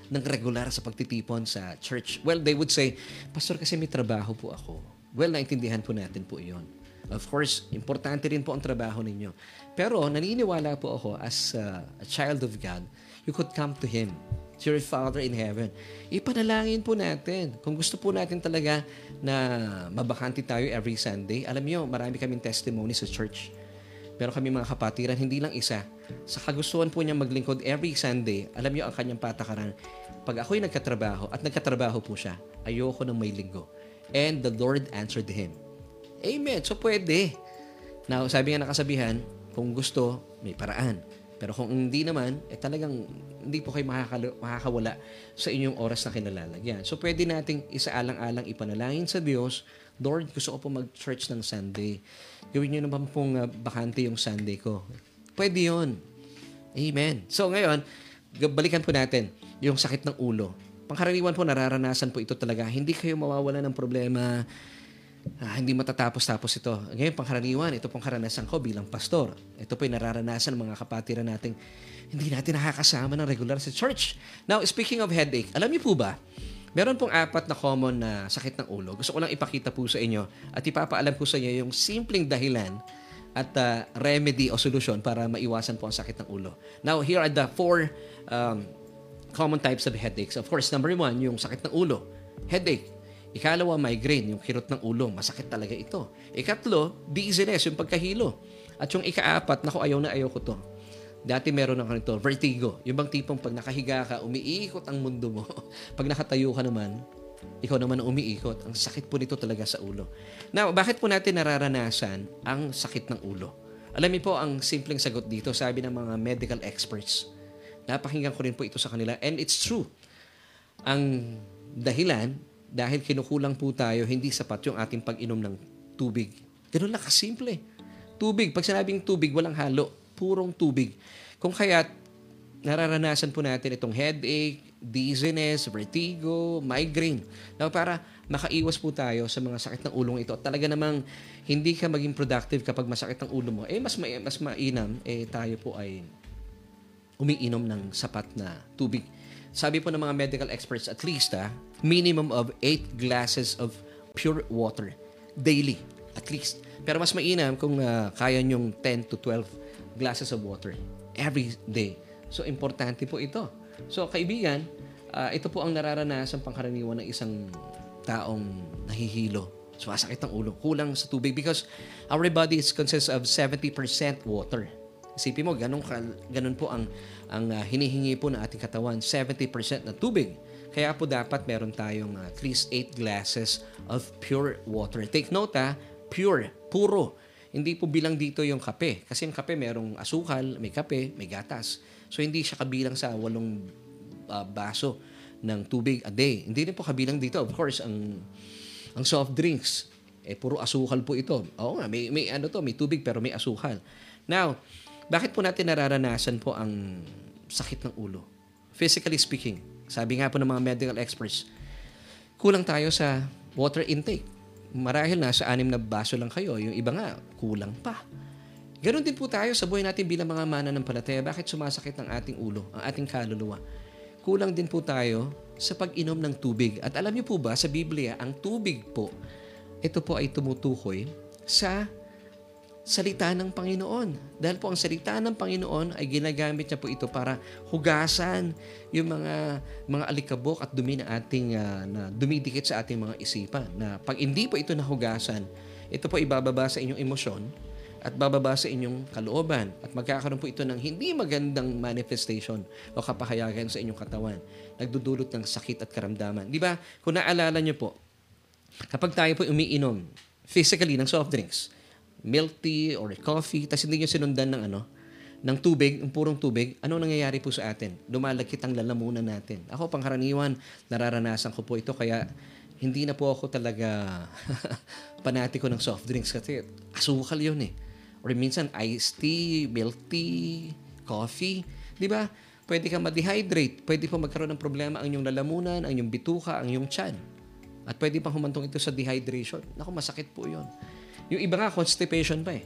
A: ng regular sa pagtitipon sa church. Well, they would say, Pastor, kasi may trabaho po ako. Well, naintindihan po natin po iyon. Of course, importante rin po ang trabaho ninyo. Pero naniniwala po ako as uh, a child of God, you could come to Him your Father in heaven. Ipanalangin po natin. Kung gusto po natin talaga na mabakanti tayo every Sunday, alam niyo, marami kaming testimony sa church. Pero kami mga kapatiran, hindi lang isa. Sa kagustuhan po niya maglingkod every Sunday, alam niyo ang kanyang patakaran. Pag ako'y nagkatrabaho, at nagkatrabaho po siya, ayoko ng may linggo. And the Lord answered him. Amen. So pwede. Now, sabi nga nakasabihan, kung gusto, may paraan. Pero kung hindi naman, eh talagang hindi po kayo makakal- makakawala sa inyong oras na kinalalagyan. So pwede nating isaalang-alang ipanalangin sa Diyos, Lord, gusto ko po mag-church ng Sunday. Gawin niyo naman pong uh, bakante yung Sunday ko. Pwede yon Amen. So ngayon, balikan po natin yung sakit ng ulo. Pangkaraniwan po, nararanasan po ito talaga. Hindi kayo mawawala ng problema. Ah, hindi matatapos-tapos ito. Ngayon, pangkaraniwan, ito pong karanasan ko bilang pastor. Ito po yung nararanasan ng mga kapatiran nating hindi natin nakakasama ng regular sa church. Now, speaking of headache, alam niyo po ba, meron pong apat na common na sakit ng ulo. Gusto ko lang ipakita po sa inyo at ipapaalam po sa inyo yung simpleng dahilan at uh, remedy o solution para maiwasan po ang sakit ng ulo. Now, here are the four um, common types of headaches. Of course, number one, yung sakit ng ulo. Headache. Ikalawa, migraine, yung kirot ng ulo. Masakit talaga ito. Ikatlo, dizziness, yung pagkahilo. At yung ikaapat, naku, ayaw na ayaw ko to. Dati meron ako nito, vertigo. Yung bang tipong pag nakahiga ka, umiikot ang mundo mo. pag nakatayo ka naman, ikaw naman ang umiikot. Ang sakit po nito talaga sa ulo. Now, bakit po natin nararanasan ang sakit ng ulo? Alam niyo po ang simpleng sagot dito, sabi ng mga medical experts. Napakinggan ko rin po ito sa kanila and it's true. Ang dahilan, dahil kinukulang po tayo, hindi sapat yung ating pag-inom ng tubig. Ganun lang kasimple. Tubig. Pag sinabing tubig, walang halo. Purong tubig. Kung kaya nararanasan po natin itong headache, dizziness, vertigo, migraine. Now, para makaiwas po tayo sa mga sakit ng ulong ito. At talaga namang hindi ka maging productive kapag masakit ang ulo mo. Eh, mas, ma- mas mainam, eh, tayo po ay umiinom ng sapat na tubig. Sabi po ng mga medical experts, at least, ah, minimum of 8 glasses of pure water daily. At least. Pero mas mainam kung uh, kaya nyong 10 to 12 glasses of water every day. So, importante po ito. So, kaibigan, uh, ito po ang nararanasan pangkaraniwan ng isang taong nahihilo. Sumasakit ang ulo. Kulang sa tubig because our body is consists of 70% water. Isipin mo, ganun, ganun po ang, ang uh, hinihingi po ng ating katawan, 70% na tubig. Kaya po dapat meron tayong uh, at least 8 glasses of pure water. Take note ha, pure, puro. Hindi po bilang dito yung kape. Kasi yung kape merong asukal, may kape, may gatas. So hindi siya kabilang sa walong uh, baso ng tubig a day. Hindi rin po kabilang dito, of course, ang ang soft drinks. Eh, puro asukal po ito. Oo nga, may, may ano to, may tubig pero may asukal. Now, bakit po natin nararanasan po ang sakit ng ulo? Physically speaking, sabi nga po ng mga medical experts, kulang tayo sa water intake. Marahil na sa anim na baso lang kayo, yung iba nga, kulang pa. Ganon din po tayo sa buhay natin bilang mga mana ng palataya. Bakit sumasakit ang ating ulo, ang ating kaluluwa? Kulang din po tayo sa pag-inom ng tubig. At alam niyo po ba, sa Biblia, ang tubig po, ito po ay tumutukoy sa salita ng Panginoon. Dahil po ang salita ng Panginoon ay ginagamit niya po ito para hugasan yung mga mga alikabok at dumi na ating uh, na dumidikit sa ating mga isipan. Na pag hindi po ito nahugasan, ito po ibababa sa inyong emosyon at bababa sa inyong kalooban at magkakaroon po ito ng hindi magandang manifestation o kapahayagan sa inyong katawan. Nagdudulot ng sakit at karamdaman. Di ba? Kung naalala niyo po, kapag tayo po umiinom physically ng soft drinks, milk tea or coffee, tapos hindi nyo sinundan ng ano, ng tubig, ng purong tubig, ano nangyayari po sa atin? Lumalagkit ang lalamunan natin. Ako, pangkaraniwan, nararanasan ko po ito, kaya hindi na po ako talaga panatiko ng soft drinks kasi asukal yun eh. Or minsan iced tea, milk tea, coffee. Di ba? Pwede kang ma-dehydrate. Pwede po magkaroon ng problema ang inyong lalamunan, ang inyong bituka, ang inyong tiyan. At pwede pang humantong ito sa dehydration. Naku, masakit po yon yung iba nga, constipation pa eh.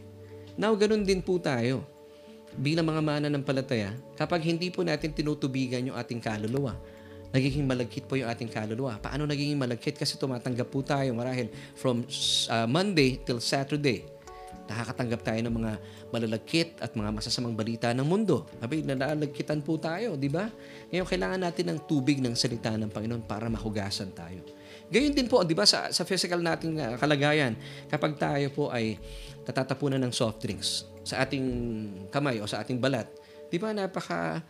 A: Now, ganun din po tayo. Bilang mga mana ng palataya, kapag hindi po natin tinutubigan yung ating kaluluwa, nagiging malagkit po yung ating kaluluwa. Paano nagiging malagkit? Kasi tumatanggap po tayo marahil from uh, Monday till Saturday. Nakakatanggap tayo ng mga malalagkit at mga masasamang balita ng mundo. Sabi, nalalagkitan po tayo, di ba? Ngayon, kailangan natin ng tubig ng salita ng Panginoon para mahugasan tayo. Gayon din po, 'di ba sa sa physical nating uh, kalagayan, kapag tayo po ay natatapunan ng soft drinks sa ating kamay o sa ating balat, 'di ba napaka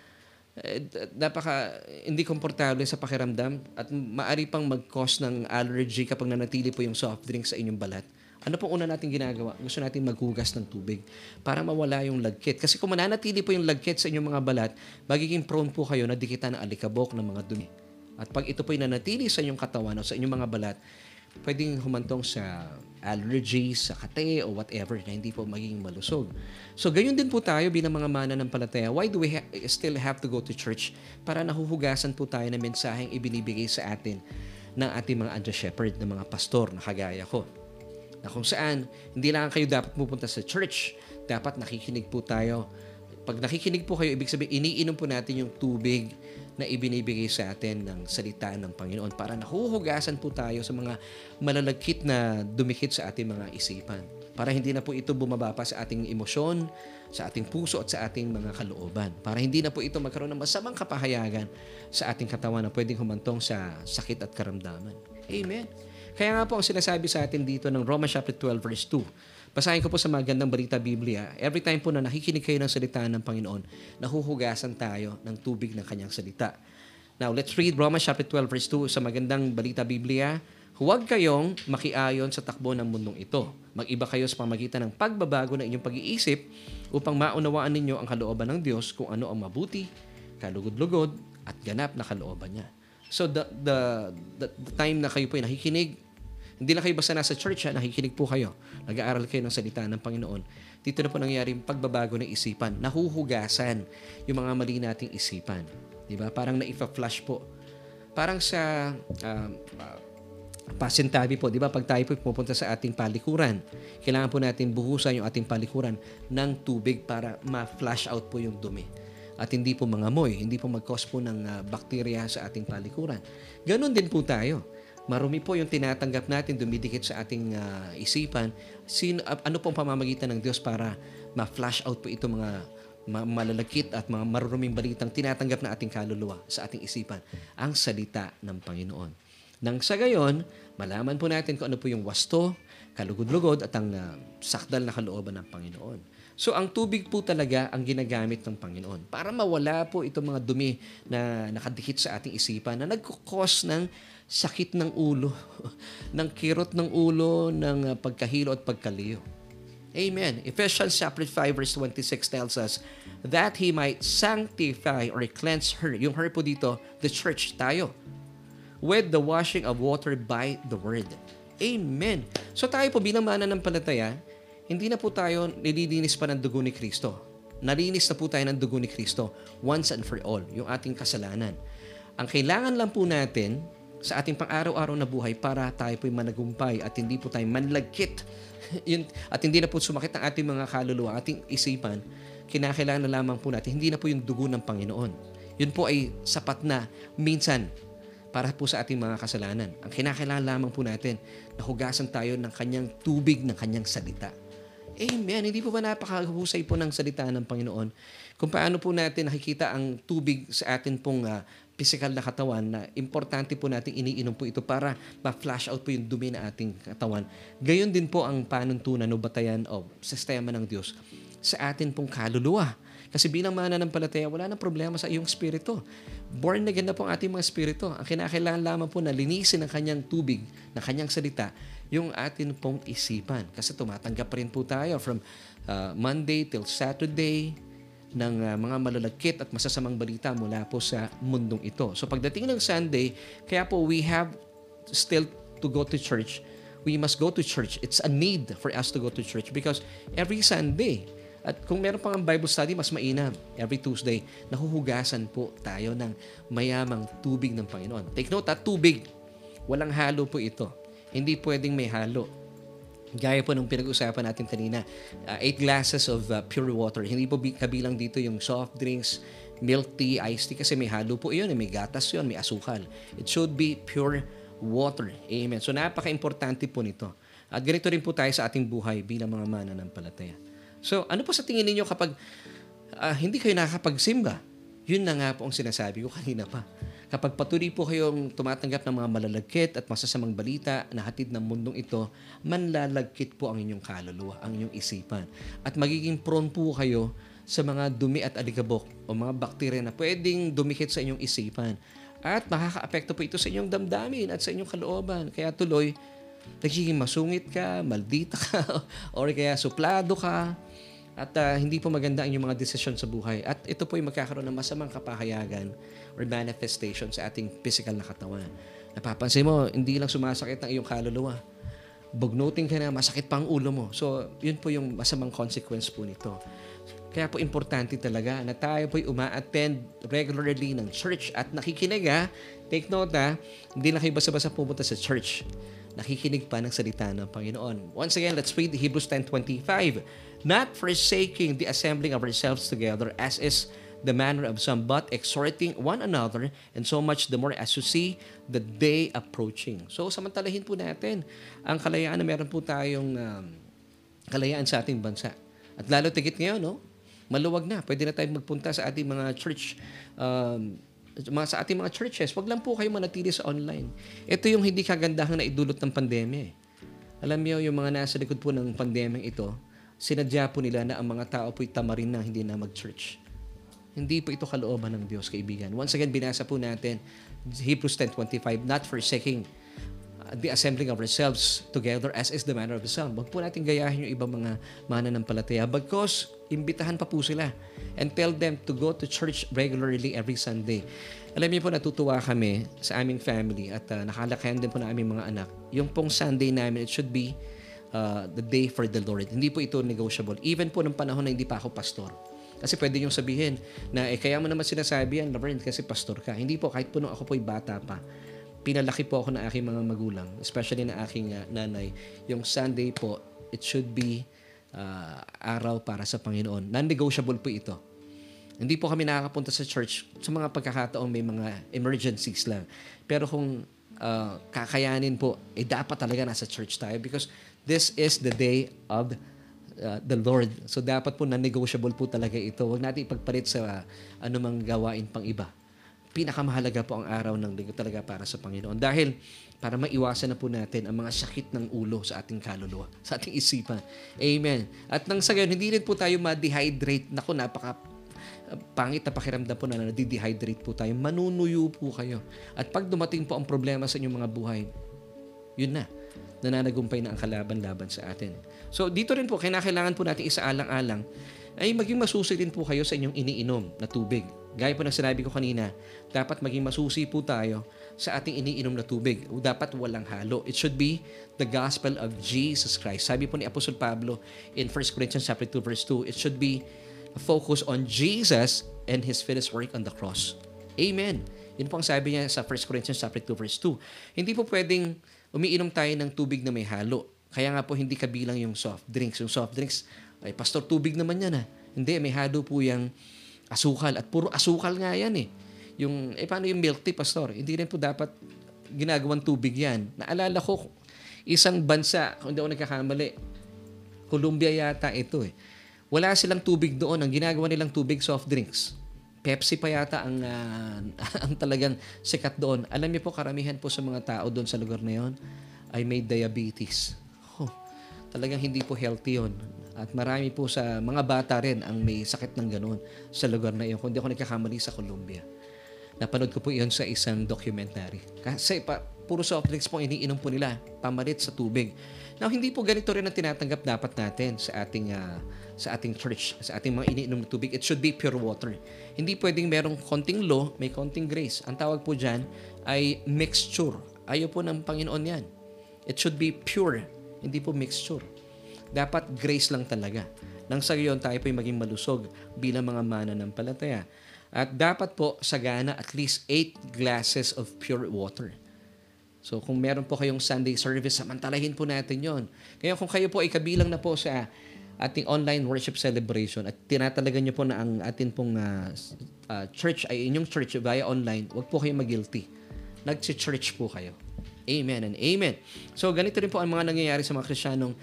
A: eh, napaka hindi komportable sa pakiramdam at maari pang mag-cause ng allergy kapag nanatili po yung soft drinks sa inyong balat. Ano pong una natin ginagawa? Gusto natin maghugas ng tubig para mawala yung lagkit. Kasi kung mananatili po yung lagkit sa inyong mga balat, magiging prone po kayo na dikitan ng alikabok ng mga dumi. At pag ito po'y nanatili sa inyong katawan o sa inyong mga balat, pwedeng humantong sa allergies sa kate o whatever na hindi po magiging malusog. So, gayon din po tayo bilang mga mananampalataya. Why do we ha- still have to go to church? Para nahuhugasan po tayo ng mensaheng ibinibigay sa atin ng ating mga under shepherd, ng mga pastor na kagaya ko. Na kung saan, hindi lang kayo dapat pupunta sa church. Dapat nakikinig po tayo. Pag nakikinig po kayo, ibig sabihin, iniinom po natin yung tubig na ibinibigay sa atin ng salita ng Panginoon para nahuhugasan po tayo sa mga malalagkit na dumikit sa ating mga isipan. Para hindi na po ito bumaba pa sa ating emosyon, sa ating puso at sa ating mga kalooban. Para hindi na po ito magkaroon ng masamang kapahayagan sa ating katawan na pwedeng humantong sa sakit at karamdaman. Amen. Kaya nga po ang sinasabi sa atin dito ng Romans chapter 12 verse 2, Basahin ko po sa magandang balita Biblia. Every time po na nakikinig kayo ng salita ng Panginoon, nahuhugasan tayo ng tubig ng kanyang salita. Now, let's read Romans chapter 12 verse 2 sa magandang balita Biblia. Huwag kayong makiayon sa takbo ng mundong ito. Mag-iba kayo sa pamagitan ng pagbabago ng inyong pag-iisip upang maunawaan ninyo ang kalooban ng Diyos kung ano ang mabuti, kalugod-lugod, at ganap na kalooban niya. So, the, the, the, the time na kayo po ay nakikinig, hindi lang kayo basta nasa church, ha, nakikinig po kayo. Nag-aaral kayo ng salita ng Panginoon. Dito na po nangyari yung pagbabago ng isipan. Nahuhugasan yung mga mali nating isipan. Di ba? Parang naifa-flush po. Parang sa uh, pasintabi po, di ba? Pag tayo po pupunta sa ating palikuran, kailangan po natin buhusan yung ating palikuran ng tubig para ma-flush out po yung dumi at hindi po mangamoy, hindi po mag-cause po ng uh, bakterya sa ating palikuran. Ganon din po tayo marumi po yung tinatanggap natin, dumidikit sa ating uh, isipan, sino, uh, ano pong pamamagitan ng Diyos para ma-flash out po ito mga ma- malalakit at mga maruruming balitang tinatanggap na ating kaluluwa sa ating isipan, ang salita ng Panginoon. Nang sa gayon, malaman po natin kung ano po yung wasto, kalugod-lugod at ang uh, sakdal na kalooban ng Panginoon. So ang tubig po talaga ang ginagamit ng Panginoon para mawala po itong mga dumi na nakadikit sa ating isipan na nagkukos ng sakit ng ulo, ng kirot ng ulo, ng uh, pagkahilo at pagkaliyo. Amen. Ephesians chapter 5 verse 26 tells us that He might sanctify or cleanse her. Yung her po dito, the church tayo. With the washing of water by the word. Amen. So tayo po bilang mananampalataya, hindi na po tayo nililinis pa ng dugo ni Kristo. Nalinis na po tayo ng dugo ni Kristo once and for all, yung ating kasalanan. Ang kailangan lang po natin sa ating pang-araw-araw na buhay para tayo po'y managumpay at hindi po tayo manlagkit yun, at hindi na po sumakit ang ating mga kaluluwa, ating isipan, kinakailangan na lamang po natin, hindi na po yung dugo ng Panginoon. Yun po ay sapat na minsan para po sa ating mga kasalanan. Ang kinakailangan lamang po natin, nahugasan tayo ng kanyang tubig, ng kanyang salita. Amen. Hindi po ba napakahusay po ng salita ng Panginoon? Kung paano po natin nakikita ang tubig sa atin pong uh, physical na katawan na importante po nating iniinom po ito para ma-flash out po yung dumi na ating katawan. Gayon din po ang panuntunan o batayan o sistema ng Diyos sa atin pong kaluluwa. Kasi bilang mananampalataya, wala nang problema sa iyong spirito. Born again na po ang ating mga spirito. Ang kinakailangan lamang po na linisin ng kanyang tubig, ng kanyang salita, yung atin pong isipan. Kasi tumatanggap rin po tayo from uh, Monday till Saturday, ng uh, mga malalagkit at masasamang balita mula po sa mundong ito. So pagdating ng Sunday, kaya po we have still to go to church. We must go to church. It's a need for us to go to church because every Sunday, at kung meron pang Bible study, mas mainam. Every Tuesday, nahuhugasan po tayo ng mayamang tubig ng Panginoon. Take note, at tubig. Walang halo po ito. Hindi pwedeng may halo. Gaya po nung pinag-usapan natin kanina, 8 uh, glasses of uh, pure water. Hindi po kabilang dito yung soft drinks, milk tea, iced tea kasi may halo po yun, eh, may gatas yun, may asukal. It should be pure water. Amen. So napaka-importante po nito. At ganito rin po tayo sa ating buhay bilang mga mananampalataya. So ano po sa tingin ninyo kapag uh, hindi kayo nakakapagsimba? Yun na nga po ang sinasabi ko kanina pa. Kapag patuloy po kayong tumatanggap ng mga malalagkit at masasamang balita na hatid ng mundong ito, manlalagkit po ang inyong kaluluwa, ang inyong isipan. At magiging prone po kayo sa mga dumi at alikabok o mga bakterya na pwedeng dumikit sa inyong isipan. At makaka-apekto po ito sa inyong damdamin at sa inyong kalooban. Kaya tuloy, nagiging masungit ka, maldita ka, or kaya suplado ka, at uh, hindi po maganda ang inyong mga desisyon sa buhay. At ito po ay magkakaroon ng masamang kapahayagan or manifestation sa ating physical na katawan. Napapansin mo, hindi lang sumasakit ang iyong kaluluwa. bugnutin ka na, masakit pa ang ulo mo. So, yun po yung masamang consequence po nito. Kaya po importante talaga na tayo po'y uma-attend regularly ng church at nakikinig ha. Take note ha, hindi na kayo basta-basta pumunta sa church. Nakikinig pa ng salita ng Panginoon. Once again, let's read Hebrews 10.25. Not forsaking the assembling of ourselves together as is the manner of some, but exhorting one another, and so much the more as you see the day approaching. So, samantalahin po natin ang kalayaan na meron po tayong um, kalayaan sa ating bansa. At lalo tigit ngayon, no? Maluwag na. Pwede na tayong magpunta sa ating mga church, um, mga, sa ating mga churches. Wag lang po kayo manatili sa online. Ito yung hindi kagandahan na idulot ng pandemya. Eh. Alam niyo, yung mga nasa likod po ng pandemya ito, sinadya po nila na ang mga tao po'y tamarin na hindi na mag-church. Hindi po ito kalooban ng Diyos, kaibigan. Once again, binasa po natin Hebrews 10.25, not forsaking the assembling of ourselves together as is the manner of the psalm. Huwag po natin gayahin yung ibang mga mananampalataya because imbitahan pa po sila and tell them to go to church regularly every Sunday. Alam niyo po, natutuwa kami sa aming family at uh, nakalakayan din po na aming mga anak. Yung pong Sunday namin, it should be uh, the day for the Lord. Hindi po ito negotiable. Even po ng panahon na hindi pa ako pastor. Kasi pwede niyong sabihin na eh, kaya mo naman sinasabi yan, Laverne, kasi pastor ka. Hindi po, kahit po nung ako po'y bata pa pinalaki po ako ng aking mga magulang, especially na aking uh, nanay, yung Sunday po, it should be uh, araw para sa Panginoon. Non-negotiable po ito. Hindi po kami nakakapunta sa church sa mga pagkakataong may mga emergencies lang. Pero kung uh, kakayanin po, eh dapat talaga nasa church tayo because this is the day of uh, the Lord. So dapat po non-negotiable po talaga ito. Huwag natin ipagpalit sa uh, anumang gawain pang iba pinakamahalaga po ang araw ng linggo talaga para sa Panginoon. Dahil para maiwasan na po natin ang mga sakit ng ulo sa ating kaluluwa, sa ating isipan. Amen. At nang sa gayon, hindi rin po tayo ma-dehydrate. Naku, napaka pangit na pakiramdam po na nadi-dehydrate po tayo. Manunuyo po kayo. At pag dumating po ang problema sa inyong mga buhay, yun na. Nananagumpay na ang kalaban-laban sa atin. So, dito rin po, kailangan po natin isaalang-alang ay maging masusi din po kayo sa inyong iniinom na tubig. Gaya po ng sinabi ko kanina, dapat maging masusi po tayo sa ating iniinom na tubig. Dapat walang halo. It should be the gospel of Jesus Christ. Sabi po ni Apostol Pablo in 1 Corinthians chapter 2 verse 2, it should be a focus on Jesus and His finished work on the cross. Amen. Yun po ang sabi niya sa 1 Corinthians chapter 2 verse 2. Hindi po pwedeng umiinom tayo ng tubig na may halo. Kaya nga po hindi kabilang yung soft drinks. Yung soft drinks, ay pastor, tubig naman yan ah. Hindi, may halo po yung asukal. At puro asukal nga yan eh. Yung, eh paano yung milk tea, pastor? Hindi rin po dapat ginagawang tubig yan. Naalala ko, isang bansa, kung hindi ako nagkakamali, Colombia yata ito eh. Wala silang tubig doon. Ang ginagawa nilang tubig, soft drinks. Pepsi pa yata ang, uh, ang talagang sikat doon. Alam niyo po, karamihan po sa mga tao doon sa lugar na yon ay may diabetes. Oh, talagang hindi po healthy yon. At marami po sa mga bata rin ang may sakit ng ganun sa lugar na iyon. Kundi ako nagkakamali sa Colombia. Napanood ko po iyon sa isang documentary. Kasi pa, puro soft drinks po iniinom po nila, pamalit sa tubig. Now, hindi po ganito rin ang tinatanggap dapat natin sa ating uh, sa ating church, sa ating mga iniinom na tubig. It should be pure water. Hindi pwedeng merong konting law, may konting grace. Ang tawag po dyan ay mixture. Ayaw po ng Panginoon yan. It should be pure, hindi po mixture. Dapat grace lang talaga. Nang sa gayon tayo po'y maging malusog bilang mga mana ng palataya. At dapat po sagana at least 8 glasses of pure water. So kung meron po kayong Sunday service, samantalahin po natin yon. Kaya kung kayo po ay kabilang na po sa ating online worship celebration at tinatalagan nyo po na ang atin pong uh, uh, church ay inyong church via online, wag po kayong mag-guilty. Nag-church po kayo. Amen and amen. So ganito rin po ang mga nangyayari sa mga Kristiyanong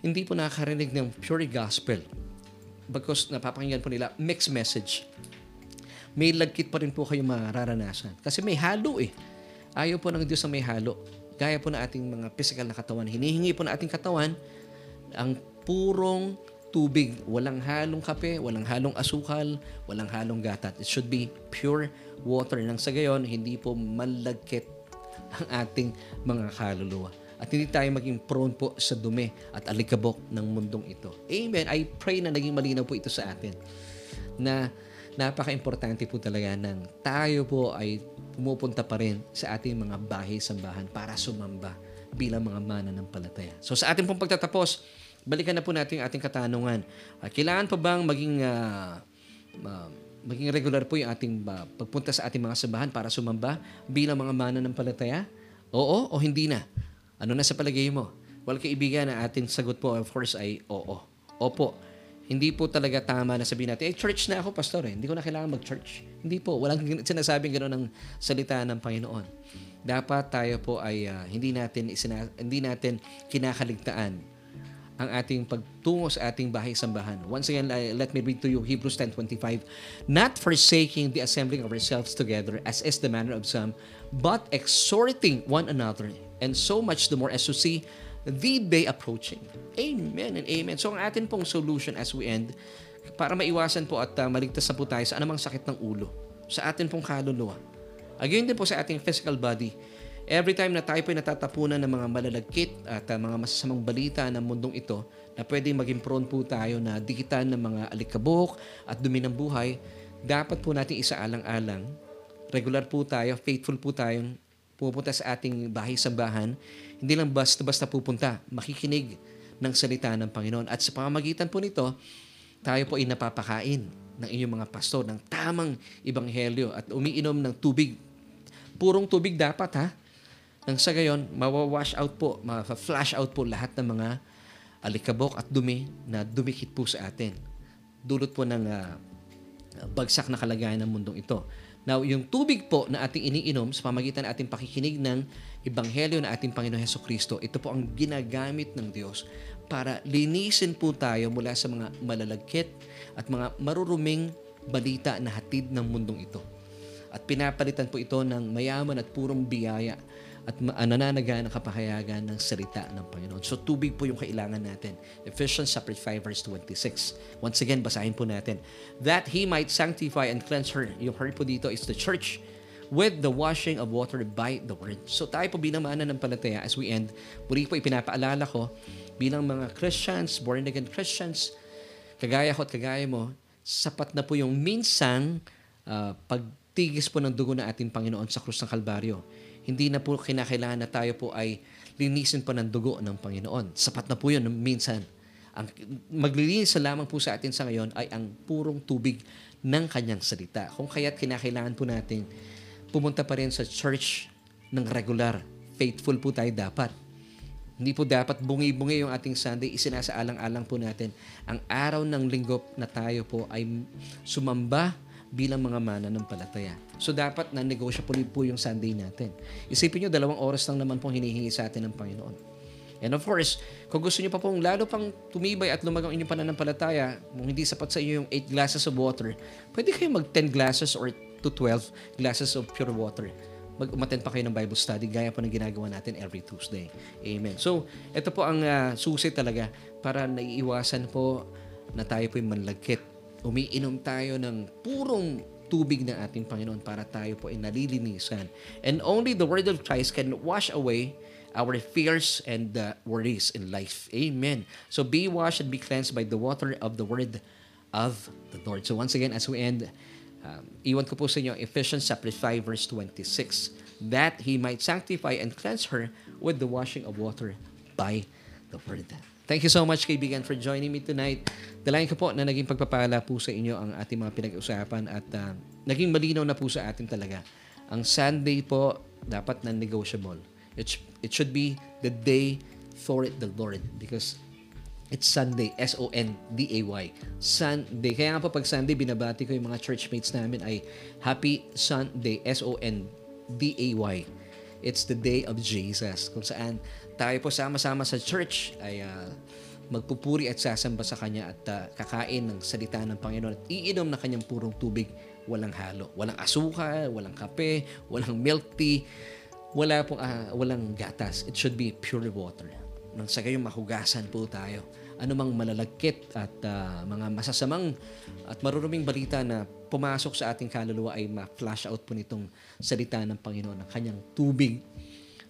A: hindi po nakakarinig ng pure gospel because napapakinggan po nila mixed message. May lagkit pa rin po kayo mararanasan. Kasi may halo eh. Ayaw po ng Diyos na may halo. Gaya po na ating mga physical na katawan. Hinihingi po na ating katawan ang purong tubig. Walang halong kape, walang halong asukal, walang halong gatat. It should be pure water. Nang sa gayon, hindi po malagkit ang ating mga kaluluwa at hindi tayo maging prone po sa dumi at alikabok ng mundong ito. Amen. I pray na naging malinaw po ito sa atin na napaka-importante po talaga ng tayo po ay pumupunta pa rin sa ating mga bahay-sambahan para sumamba. bilang mga mananampalataya. So sa ating pong pagtatapos, balikan na po natin yung ating katanungan. Uh, kailangan pa bang maging uh, uh, maging regular po yung ating uh, pagpunta sa ating mga sambahan para sumamba bilang mga mananampalataya? Oo o hindi na? Ano na sa palagay mo? Well, kaibigan, na ating sagot po, of course, ay oo. Opo. Hindi po talaga tama na sabihin natin, eh, church na ako, pastor, eh. Hindi ko na kailangan mag-church. Hindi po. Walang sinasabing gano'n ng salita ng Panginoon. Dapat tayo po ay uh, hindi natin isina, hindi natin kinakaligtaan ang ating pagtungo sa ating bahay sambahan. Once again, let me read to you Hebrews 10.25. Not forsaking the assembling of ourselves together, as is the manner of some, but exhorting one another, and so much the more as to see the day approaching. Amen and amen. So ang atin pong solution as we end, para maiwasan po at uh, maligtas na po tayo sa anumang sakit ng ulo, sa atin pong kaluluwa. Again din po sa ating physical body, Every time na tayo po natatapunan ng mga malalagkit at uh, mga masasamang balita ng mundong ito na pwedeng maging prone po tayo na dikitan ng mga alikabok at dumi ng buhay, dapat po natin isaalang-alang. Regular po tayo, faithful po tayong pupunta sa ating bahay-sambahan. Hindi lang basta-basta pupunta, makikinig ng salita ng Panginoon. At sa pamamagitan po nito, tayo po ay napapakain ng inyong mga pastor ng tamang ibanghelyo at umiinom ng tubig. Purong tubig dapat ha nang sa gayon, mawawash out po, ma-flash out po lahat ng mga alikabok at dumi na dumikit po sa atin. Dulot po ng uh, bagsak na kalagayan ng mundong ito. Now, yung tubig po na ating iniinom sa pamagitan ng ating pakikinig ng Ebanghelyo na ating Panginoon Heso Kristo, ito po ang ginagamit ng Diyos para linisin po tayo mula sa mga malalagkit at mga maruruming balita na hatid ng mundong ito. At pinapalitan po ito ng mayaman at purong biyaya at nananaga ng kapahayagan ng salita ng Panginoon. So tubig po yung kailangan natin. Ephesians chapter 5 verse 26. Once again, basahin po natin. That He might sanctify and cleanse her. Yung her po dito is the church with the washing of water by the word. So tayo po bilang ng palataya as we end, muli po ipinapaalala ko bilang mga Christians, born again Christians, kagaya ko at kagaya mo, sapat na po yung minsan uh, pagtigis po ng dugo ng ating Panginoon sa krus ng Kalbaryo hindi na po kinakailangan na tayo po ay linisin pa ng dugo ng Panginoon. Sapat na po yun minsan. Ang maglilinis lamang po sa atin sa ngayon ay ang purong tubig ng kanyang salita. Kung kaya't kinakailangan po natin pumunta pa rin sa church ng regular. Faithful po tayo dapat. Hindi po dapat bungi-bungi yung ating Sunday. Isinasaalang-alang po natin ang araw ng linggo na tayo po ay sumamba bilang mga mana ng palataya. So dapat na negotiable po yung Sunday natin. Isipin nyo, dalawang oras lang naman pong hinihingi sa atin ng Panginoon. And of course, kung gusto niyo pa pong lalo pang tumibay at lumagang inyong pananampalataya, kung hindi sapat sa inyo yung 8 glasses of water, pwede kayo mag 10 glasses or to 12 glasses of pure water. Mag-umattend pa kayo ng Bible study gaya po ng ginagawa natin every Tuesday. Amen. So, ito po ang uh, susi talaga para naiiwasan po na tayo po yung manlagkit umiinom tayo ng purong tubig ng ating Panginoon para tayo po ay nalilinisan. And only the Word of Christ can wash away our fears and uh, worries in life. Amen. So be washed and be cleansed by the water of the Word of the Lord. So once again, as we end, um, iwan ko po sa inyo Ephesians chapter 5 verse 26 that He might sanctify and cleanse her with the washing of water by the Word. Thank you so much, kaibigan, for joining me tonight. Dalayan ko po na naging pagpapala po sa inyo ang ating mga pinag-usapan at uh, naging malinaw na po sa atin talaga. Ang Sunday po, dapat non-negotiable. It, it should be the day for it, the Lord. Because it's Sunday, S-O-N-D-A-Y. Sunday. Kaya nga po pag Sunday, binabati ko yung mga churchmates namin ay Happy Sunday, S-O-N-D-A-Y. It's the day of Jesus. Kung saan tayo po sama-sama sa church ay uh, magpupuri at sasamba sa Kanya at uh, kakain ng salita ng Panginoon at iinom ng Kanyang purong tubig, walang halo. Walang asukal, walang kape, walang milk tea, wala pong, uh, walang gatas. It should be pure water. Nang sa gayong mahugasan po tayo. Anumang malalagkit at uh, mga masasamang at maruruming balita na pumasok sa ating kaluluwa ay ma-flash out po nitong salita ng Panginoon, ng kanyang tubig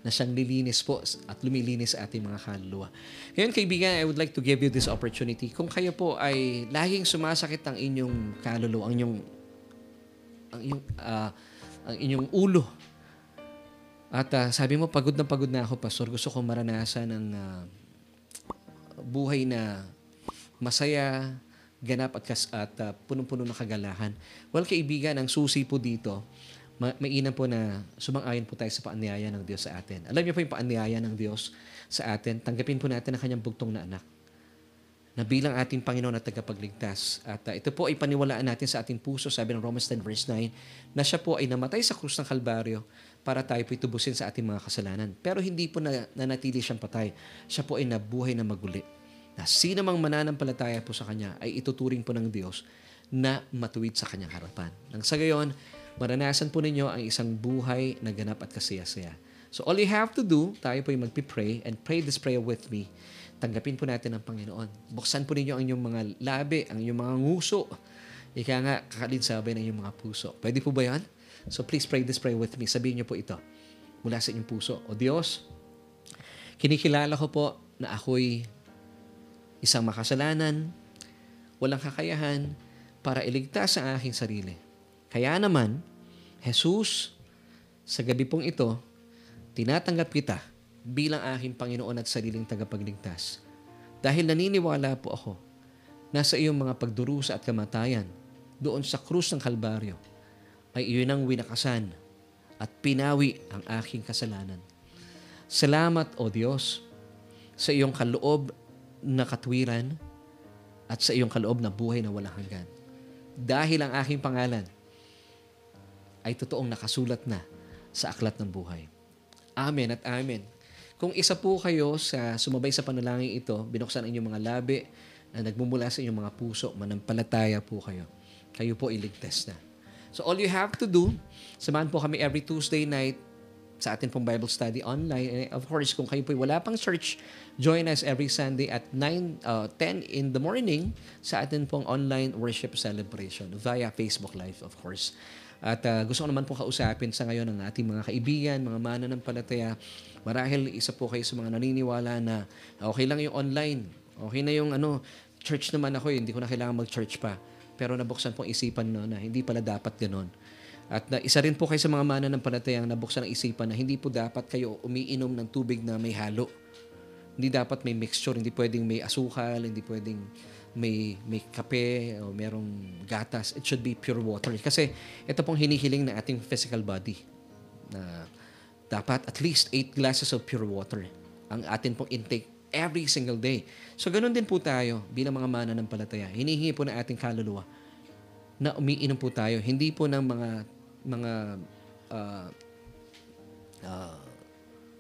A: na siyang lilinis po at lumilinis sa ating mga kaluluwa. Ngayon kaibigan, I would like to give you this opportunity. Kung kayo po ay laging sumasakit ang inyong kaluluwa, ang inyong ang inyong, uh, ang inyong ulo, At uh, sabi mo, pagod na pagod na ako, Pastor. Gusto ko maranasan ng uh, buhay na masaya, ganap at, kas, at uh, punong-puno ng kagalahan. Well, kaibigan, ang susi po dito, ma- mainam po na sumang-ayon po tayo sa paanyaya ng Diyos sa atin. Alam niyo po yung paanyaya ng Diyos sa atin, tanggapin po natin ang kanyang bugtong na anak na bilang ating Panginoon at tagapagligtas. At uh, ito po ay paniwalaan natin sa ating puso, sabi ng Romans 10 verse 9, na siya po ay namatay sa krus ng Kalbaryo para tayo po itubusin sa ating mga kasalanan. Pero hindi po na, nanatili siyang patay. Siya po ay nabuhay na maguli. Na sino mang mananampalataya po sa Kanya ay ituturing po ng Diyos na matuwid sa Kanyang harapan. Nang sa gayon, maranasan po ninyo ang isang buhay na ganap at kasaya-saya. So all you have to do, tayo po ay magpipray and pray this prayer with me tanggapin po natin ang Panginoon. Buksan po ninyo ang inyong mga labi, ang inyong mga nguso. Ika nga, kakalinsabay ng inyong mga puso. Pwede po ba yan? So please pray this prayer with me. Sabihin niyo po ito mula sa inyong puso. O Diyos, kinikilala ko po na ako'y isang makasalanan, walang kakayahan para iligtas ang aking sarili. Kaya naman, Jesus, sa gabi pong ito, tinatanggap kita bilang aking Panginoon at sariling tagapagligtas. Dahil naniniwala po ako na sa iyong mga pagdurusa at kamatayan doon sa krus ng Kalbaryo ay iyon ang winakasan at pinawi ang aking kasalanan. Salamat, O Diyos, sa iyong kaloob na katwiran at sa iyong kaloob na buhay na walang hanggan. Dahil ang aking pangalan ay totoong nakasulat na sa aklat ng buhay. Amen at amen. Kung isa po kayo sa sumabay sa panalangin ito, binuksan ang inyong mga labi na nagmumula sa inyong mga puso, manampalataya po kayo. Kayo po iligtas na. So all you have to do, samahan po kami every Tuesday night sa atin pong Bible study online. And of course, kung kayo po wala pang church, join us every Sunday at 9, uh, 10 in the morning sa atin pong online worship celebration via Facebook Live, of course. At uh, gusto ko naman po kausapin sa ngayon ng ating mga kaibigan, mga mananampalataya. Marahil isa po kayo sa mga naniniwala na okay lang yung online. Okay na yung ano, church naman ako, eh, hindi ko na kailangan mag-church pa. Pero nabuksan po isipan no, na hindi pala dapat ganoon. At na, isa rin po kayo sa mga mananampalatayang nabuksan ang isipan na hindi po dapat kayo umiinom ng tubig na may halo. Hindi dapat may mixture, hindi pwedeng may asukal, hindi pwedeng may, may kape o merong gatas, it should be pure water. Kasi ito pong hinihiling ng ating physical body na dapat at least 8 glasses of pure water ang atin pong intake every single day. So ganun din po tayo bilang mga mana ng palataya. Hinihingi po ng ating kaluluwa na umiinom po tayo. Hindi po ng mga mga uh, uh,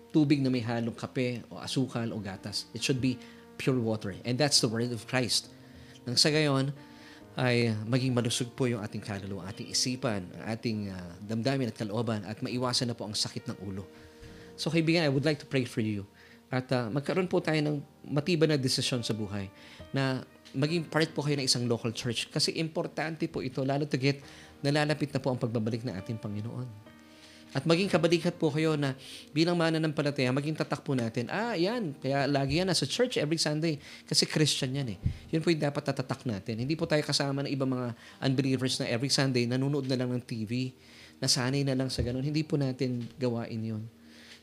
A: tubig na may halong kape o asukal o gatas. It should be pure water. And that's the word of Christ. Nang sa gayon, ay maging malusog po yung ating kaluluwa, ating isipan, ating uh, damdamin at kalooban at maiwasan na po ang sakit ng ulo. So kaibigan, I would like to pray for you. At uh, magkaroon po tayo ng matibay na desisyon sa buhay na maging part po kayo ng isang local church. Kasi importante po ito, lalo to get nalalapit na po ang pagbabalik ng ating Panginoon. At maging kabalikat po kayo na bilang mananampalataya, maging tatak po natin, ah, yan, kaya lagi yan nasa church every Sunday. Kasi Christian yan eh. Yun po yung dapat tatatak natin. Hindi po tayo kasama ng ibang mga unbelievers na every Sunday nanonood na lang ng TV, nasanay na lang sa ganun. Hindi po natin gawain yun.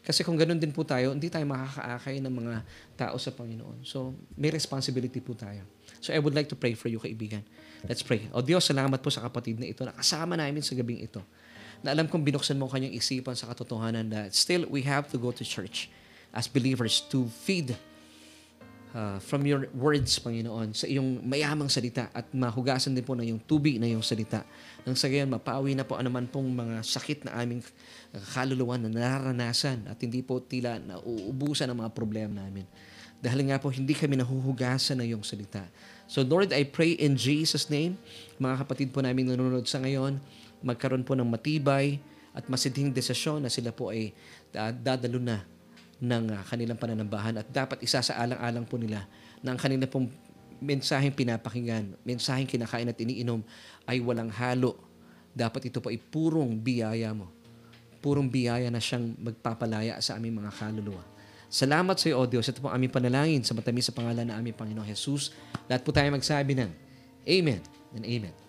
A: Kasi kung ganun din po tayo, hindi tayo makakaakay ng mga tao sa Panginoon. So, may responsibility po tayo. So, I would like to pray for you, kaibigan. Let's pray. O Diyos, salamat po sa kapatid na ito na kasama namin sa gabing ito na alam kong binuksan mo kanyang isipan sa katotohanan na still we have to go to church as believers to feed uh, from your words, Panginoon, sa iyong mayamang salita at mahugasan din po na yung tubig na yung salita. Nang sa gayon, mapawi na po anuman pong mga sakit na aming kaluluwa na nararanasan at hindi po tila nauubusan ang mga problema namin. Dahil nga po, hindi kami nahuhugasan ng iyong salita. So Lord, I pray in Jesus' name, mga kapatid po namin nanonood sa ngayon, magkaroon po ng matibay at masidhing desisyon na sila po ay dadalo na ng uh, kanilang pananambahan at dapat isa sa alang-alang po nila na ang kanila pong mensaheng pinapakinggan, mensaheng kinakain at iniinom ay walang halo. Dapat ito po ay purong biyaya mo. Purong biyaya na siyang magpapalaya sa aming mga kaluluwa. Salamat sa iyo, O Diyos. Ito po aming panalangin sa matamis sa pangalan ng aming Panginoon Jesus. Lahat po tayo magsabi ng Amen and Amen.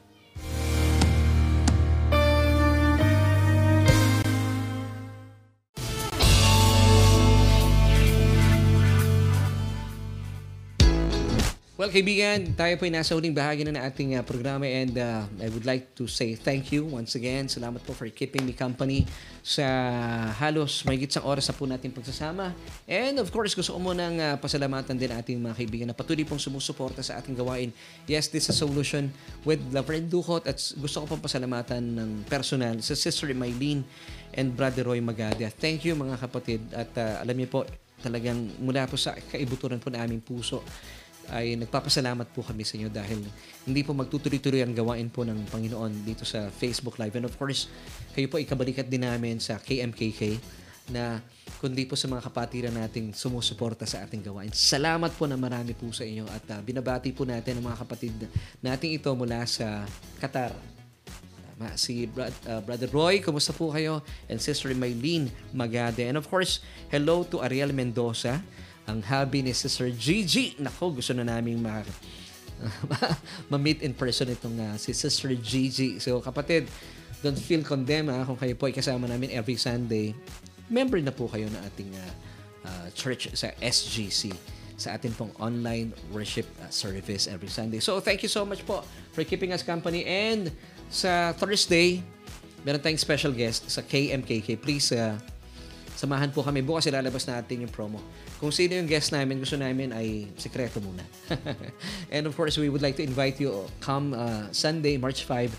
A: Well, kaibigan, tayo po ay nasa huling bahagi na ng ating uh, programa and uh, I would like to say thank you once again. Salamat po for keeping me company sa halos mahigit sa oras na po natin pagsasama. And of course, gusto ko munang uh, pasalamatan din ating mga kaibigan na patuloy pong sumusuporta sa ating gawain. Yes, this is a solution with Laverne Ducot at gusto ko pong pasalamatan ng personal sa Sister Maylene and Brother Roy Magadia. Thank you mga kapatid at uh, alam niyo po, talagang mula po sa kaibuturan po na aming puso ay nagpapasalamat po kami sa inyo dahil hindi po magtutuloy-tuloy ang gawain po ng Panginoon dito sa Facebook Live. And of course, kayo po ikabalikat din namin sa KMKK na kundi po sa mga kapatiran nating sumusuporta sa ating gawain. Salamat po na marami po sa inyo at uh, binabati po natin ang mga kapatid nating ito mula sa Qatar. Tama, si Brad, uh, Brother Roy, kumusta po kayo? And Sister Maylene Magade. And of course, hello to Ariel Mendoza ang hobby ni Sister Gigi. Nako, gusto na naming ma ma-meet in person itong uh, si Sister Gigi. So kapatid, don't feel condemned ha, kung kayo po ay kasama namin every Sunday. Member na po kayo ng ating uh, uh, church sa SGC sa atin pong online worship uh, service every Sunday. So thank you so much po for keeping us company and sa Thursday, meron tayong special guest sa KMKK. Please uh, samahan po kami. Bukas ilalabas natin yung promo. Kung sino yung guest namin, gusto namin ay sekreto muna. and of course, we would like to invite you come uh, Sunday, March 5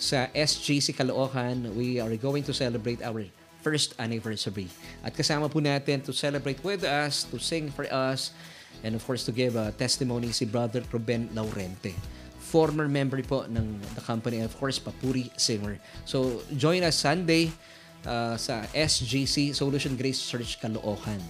A: sa SGC Caloocan. We are going to celebrate our first anniversary. At kasama po natin to celebrate with us, to sing for us, and of course to give a testimony si Brother Ruben Laurente former member po ng the company of course papuri singer. So join us Sunday uh, sa SGC Solution Grace Church Caloocan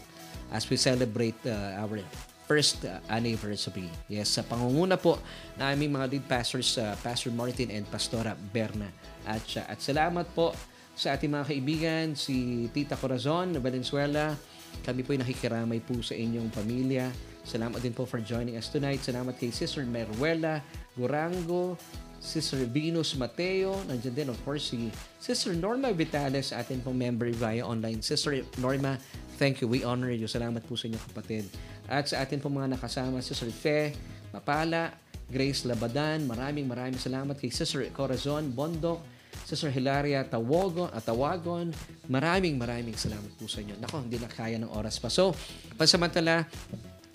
A: as we celebrate uh, our first uh, anniversary. Yes, sa pangunguna po na aming mga lead pastors, uh, Pastor Martin and Pastora Berna. At, uh, at salamat po sa ating mga kaibigan, si Tita Corazon Valenzuela. Kami po ay nakikiramay po sa inyong pamilya. Salamat din po for joining us tonight. Salamat kay Sister Meruela Gurango, Sister Venus Mateo, nandiyan din of course si Sister Norma Vitales, atin pong member via online. Sister Norma, thank you. We honor you. Salamat po sa inyo kapatid. At sa atin pong mga nakasama, Sister Fe, Mapala, Grace Labadan, maraming maraming salamat kay Sister Corazon Bondok, Sister Hilaria Tawagon, at Tawagon. Maraming maraming salamat po sa inyo. Nako, hindi na kaya ng oras pa. So, pansamantala,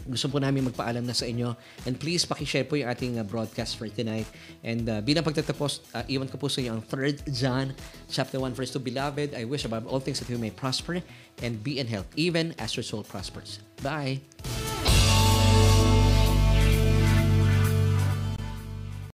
A: gusto po namin magpaalam na sa inyo. And please, pakishare po yung ating uh, broadcast for tonight. And uh, bilang pagtatapos, uh, iwan ko po sa inyo ang 3 John chapter 1 verse 2. Beloved, I wish above all things that you may prosper and be in health, even as your soul prospers. Bye!